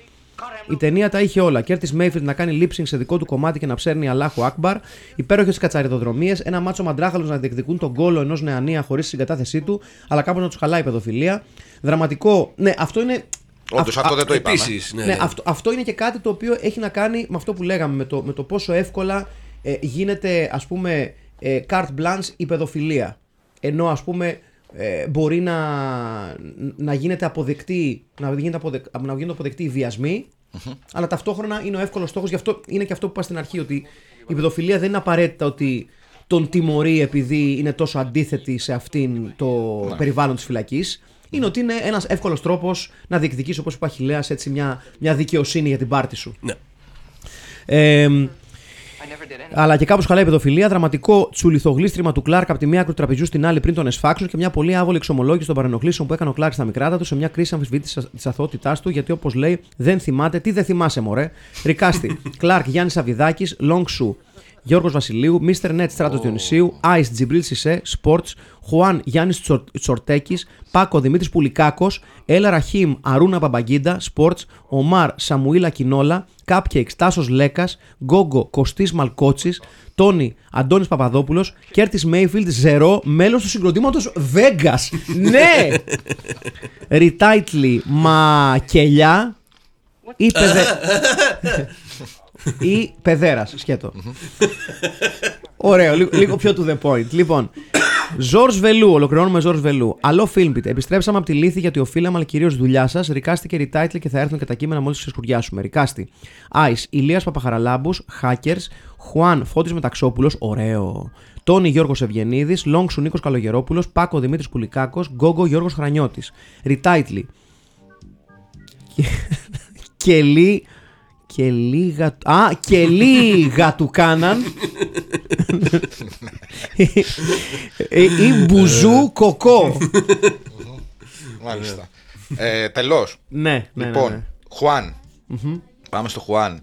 Η ταινία τα είχε όλα. Curtis Mayfield να κάνει lip sync σε δικό του κομμάτι και να ψέλνει Allahu Akbar. Υπέροχες κατσαριδοδρομίες. Ένα μάτσο μαντράχαλους να διεκδικούν τον κώλο ενός νεανία χωρίς συγκατάθεσή του, αλλά κάπως να τους χαλάει η παιδοφιλία. Δραματικό. Ναι, αυτό είναι. Όντως αυ- αυτό δεν το είπαμε. Επίσης, ναι, ναι, ναι. Αυτό, αυτό είναι και κάτι το οποίο έχει να κάνει με αυτό που λέγαμε, με το, με το πόσο εύκολα ε, γίνεται ας πούμε ε, carte blanche η παιδοφιλία. Ενώ ας πούμε ε, μπορεί να, να γίνεται αποδεκτή, να γίνεται, αποδεκ, να γίνονται αποδεκτοί οι βιασμοί, αλλά ταυτόχρονα είναι ο εύκολος στόχος, γι' αυτό είναι και αυτό που είπα στην αρχή, ότι η παιδοφιλία δεν είναι απαραίτητα ότι τον τιμωρεί επειδή είναι τόσο αντίθετη σε αυτήν το περιβάλλον της φυλακής. Είναι ότι είναι ένας εύκολος τρόπος να διεκδικήσει, όπως είπα Χιλέας, έτσι μια, μια δικαιοσύνη για την πάρτη σου. Ναι. Ε, I never did any. αλλά και κάπως χαλάει η παιδοφιλία. Δραματικό τσουλιθογλίστριμα του Κλάρκ από τη μία άκρη του τραπεζιού στην άλλη πριν τον εσφάξουν και μια πολύ άβολη εξομολόγηση των παρενοχλήσεων που έκανε ο Κλάρκ στα μικράτα του σε μια κρίση αμφισβήτησης της αθωότητά του. Γιατί όπως λέει, δεν θυμάται, τι δεν θυμάσαι, μωρέ; Ρικάστη, Κλάρκ Γιάννης Αβιδάκης, Λόγξου Γιώργος Βασιλείου, Μίστερ Νέτ Στράτο Διονυσίου, Άις Τζιμπρίλ Σισε, Σπορτ, Χουάν Γιάννης Τσορτέκης, Πάκο Δημήτρης Πουλικάκος, Έλα Ραχίμ Αρούνα Μπαμπαγκίντα, Σπορτ, Ομάρ Σαμουήλα Κινόλα, Κάπκεκ Τάσος Λέκας, Γκόγκο Κωστής Μαλκότσης, Τόνι Αντώνης Παπαδόπουλος, Κέρτης Μέιφιλντ Ζερό, μέλος του συγκροτήματος Βέγγα. ναι! Ριτάιτλι Μακελιά ή παιδε... ή παιδέρας, σκέτο. Ωραίο, λίγο, λίγο πιο to the point. Λοιπόν, Ζορ Βελού, ολοκληρώνουμε Ζορ Βελού. Αλό Filmbit. Επιστρέψαμε από τη λύθη γιατί οφείλαμε, αλλά κυρίως δουλειά σας. Ρικάστηκε retitle και θα έρθουν και τα κείμενα μόλις ξεσκουριάσουμε. Ρικάστη. Άι, Ηλίας Παπαχαραλάμπους, Hackers, Χουάν Φώτης Μεταξόπουλος, ωραίο. Τόνι Γιώργος Ευγενίδης, Λόγξου Νίκος Καλογερόπουλος, Πάκο Δημήτρης Κουλικάκο, Γκόγκο Γιώργος Χρανιώτης. Ριτάιτλι. Και λί. Και λίγα. Α, και λίγα του κάναν. Ή μπουζού κοκό. Μάλιστα. ε, Τελώς. Ναι, ναι, Λοιπόν, ναι, ναι. Χουάν. Πάμε στο Χουάν.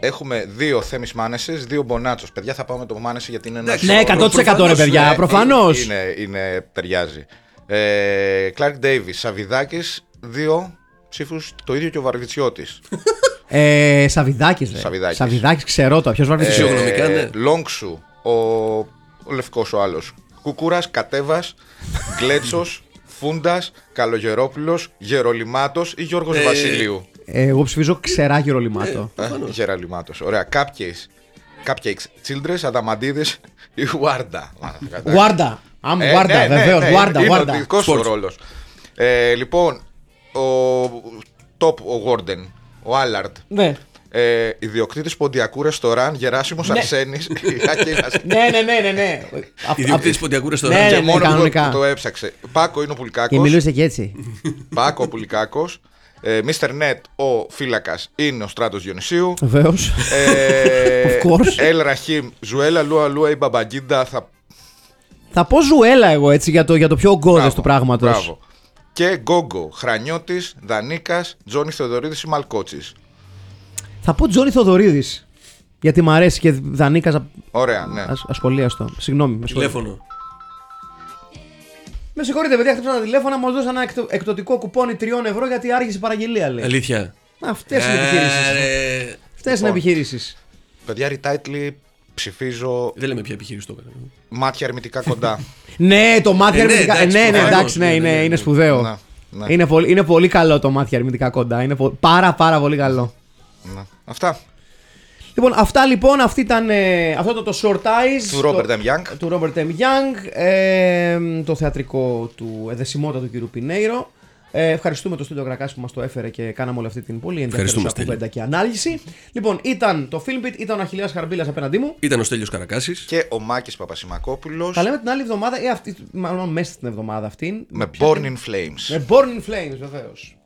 Έχουμε δύο Θέμης Μάνεσες, δύο Μπονάτσος. Παιδιά, θα πάμε το Μάνεσε γιατί είναι ένας. Ναι, 100% ρε παιδιά, προφανώς. Είναι, είναι, ταιριάζει. Ε, Κλάρκ Ντέιβι, Σαβιδάκη, δύο ψήφους το ίδιο και ο Βαρβιτσιώτης. Ε, Σαβιδάκη, ρε. Σαβιδάκης. Σαβιδάκη, ξέρω το. Ποιος βαρβίζει. Φυσιογνωμικά, ναι. Λόγξου, ο, ο λευκός ο άλλος. Κούκουρα, Κατέβας, Γκλέτσο, Φούντας, Καλογερόπουλος, Γερολιμάτος ή Γιώργος Ε, Βασιλείου. Ε, εγώ ψηφίζω ξερά γυρολιμάτο. Ε, Γερολιμάτος. Ωραία. Cupcakes. Cupcakes. Childress, Αδαμαντίδες ή Βάρντα. Γουάρντα. Αμ, Ε, Γουάρντα, ναι, ναι, βεβαίως. ναι, Γουάρντα, είναι Γουάρντα. ο δικό σου ρόλος. Ε, λοιπόν, ο top, ο Γόρντεν, ο Άλλαρντ. Ναι. Ε, Ιδιοκτήτης ποντιακού ρεστοράν Γεράσιμος Ναι. Αρσένης. Ναι, ναι, ναι, ναι, ναι. Απ- Ιδιοκτήτη απ- Ποντιακού Ναι, Ρεστοράν. ναι, Και μόνο που το, κανονικά. που το έψαξε. Πάκο είναι ο Και Πουλικάκο. μιλούσε και έτσι. Πάκο ο Πουλικάκος. Ε, Mr. Net, ο φύλακας, είναι ο Στράτος Διονυσίου. Βεβαίως. Ε, Of course. Ελ Ραχίμ, Ζουέλα Λούα Λούα η Μπαμπαγκίντα. Θα... Θα πω ζουέλα εγώ έτσι για το, για το πιο ογκώδε Μπράβο, του πράγματος. μπράβο. Και Γκόγκο, Χρανιώτης, Δανίκας, Τζόνι Θεοδωρίδης ή Μαλκότσης. Θα πω Τζόνι Θοδωρίδη. Γιατί μ' αρέσει και Δανίκας Ωραία, ναι. ασχολίαστο. Συγγνώμη. Με συγχωρείτε. Τηλέφωνο. Με συγχωρείτε, παιδιά, χτύπησα ένα τηλέφωνο, μας δώσαν ένα εκτο- εκπτωτικό κουπόνι 3 ευρώ γιατί άργησε η παραγγελία, λέει. Αλήθεια. Αυτές είναι οι επιχειρήσεις. Ε, Αυτές είναι οι επιχειρήσεις. Παιδιά, ριτάιτλι ψηφίζω Δεν λέμε ποια επιχείρηση το έκανε. μάτια αρνητικά κοντά. Ναι, το μάτια Ε, ναι, αρνητικά. εντάξει, ναι, ναι, προφανώς, εντάξει, ναι, ναι, είναι, ναι, ναι. είναι σπουδαίο. Ναι, ναι. Είναι, πολύ, είναι πολύ καλό το μάτια αρνητικά κοντά. Είναι πο- πάρα πάρα πολύ καλό. Ναι. Αυτά. Λοιπόν, αυτά λοιπόν, αυτή ήταν, ε, αυτό το, το short eyes. Του το- Robert M. Young. Του Robert M. Young. ε, το θεατρικό του εδεσιμότητα του κύριου Πινέιρο. Ε, ευχαριστούμε το Στούντιο Κρακάς που μας το έφερε και κάναμε όλη αυτή την πολύ ενδιαφέρουσα Ευχαριστούμε, Στέλιο. κουβέντα και ανάλυση. Λοιπόν, ήταν το Filmbit, ήταν ο Αχιλιάς Χαρμπίλας απέναντί μου. Ήταν ο Στέλιος Καρακάσης. Και ο Μάκης Παπασημακόπουλος Τα λέμε την άλλη εβδομάδα, ή αυτή, μάλλον μέσα στην εβδομάδα αυτή. με Ποια- Born in Flames. Με Born in Flames, βεβαίως.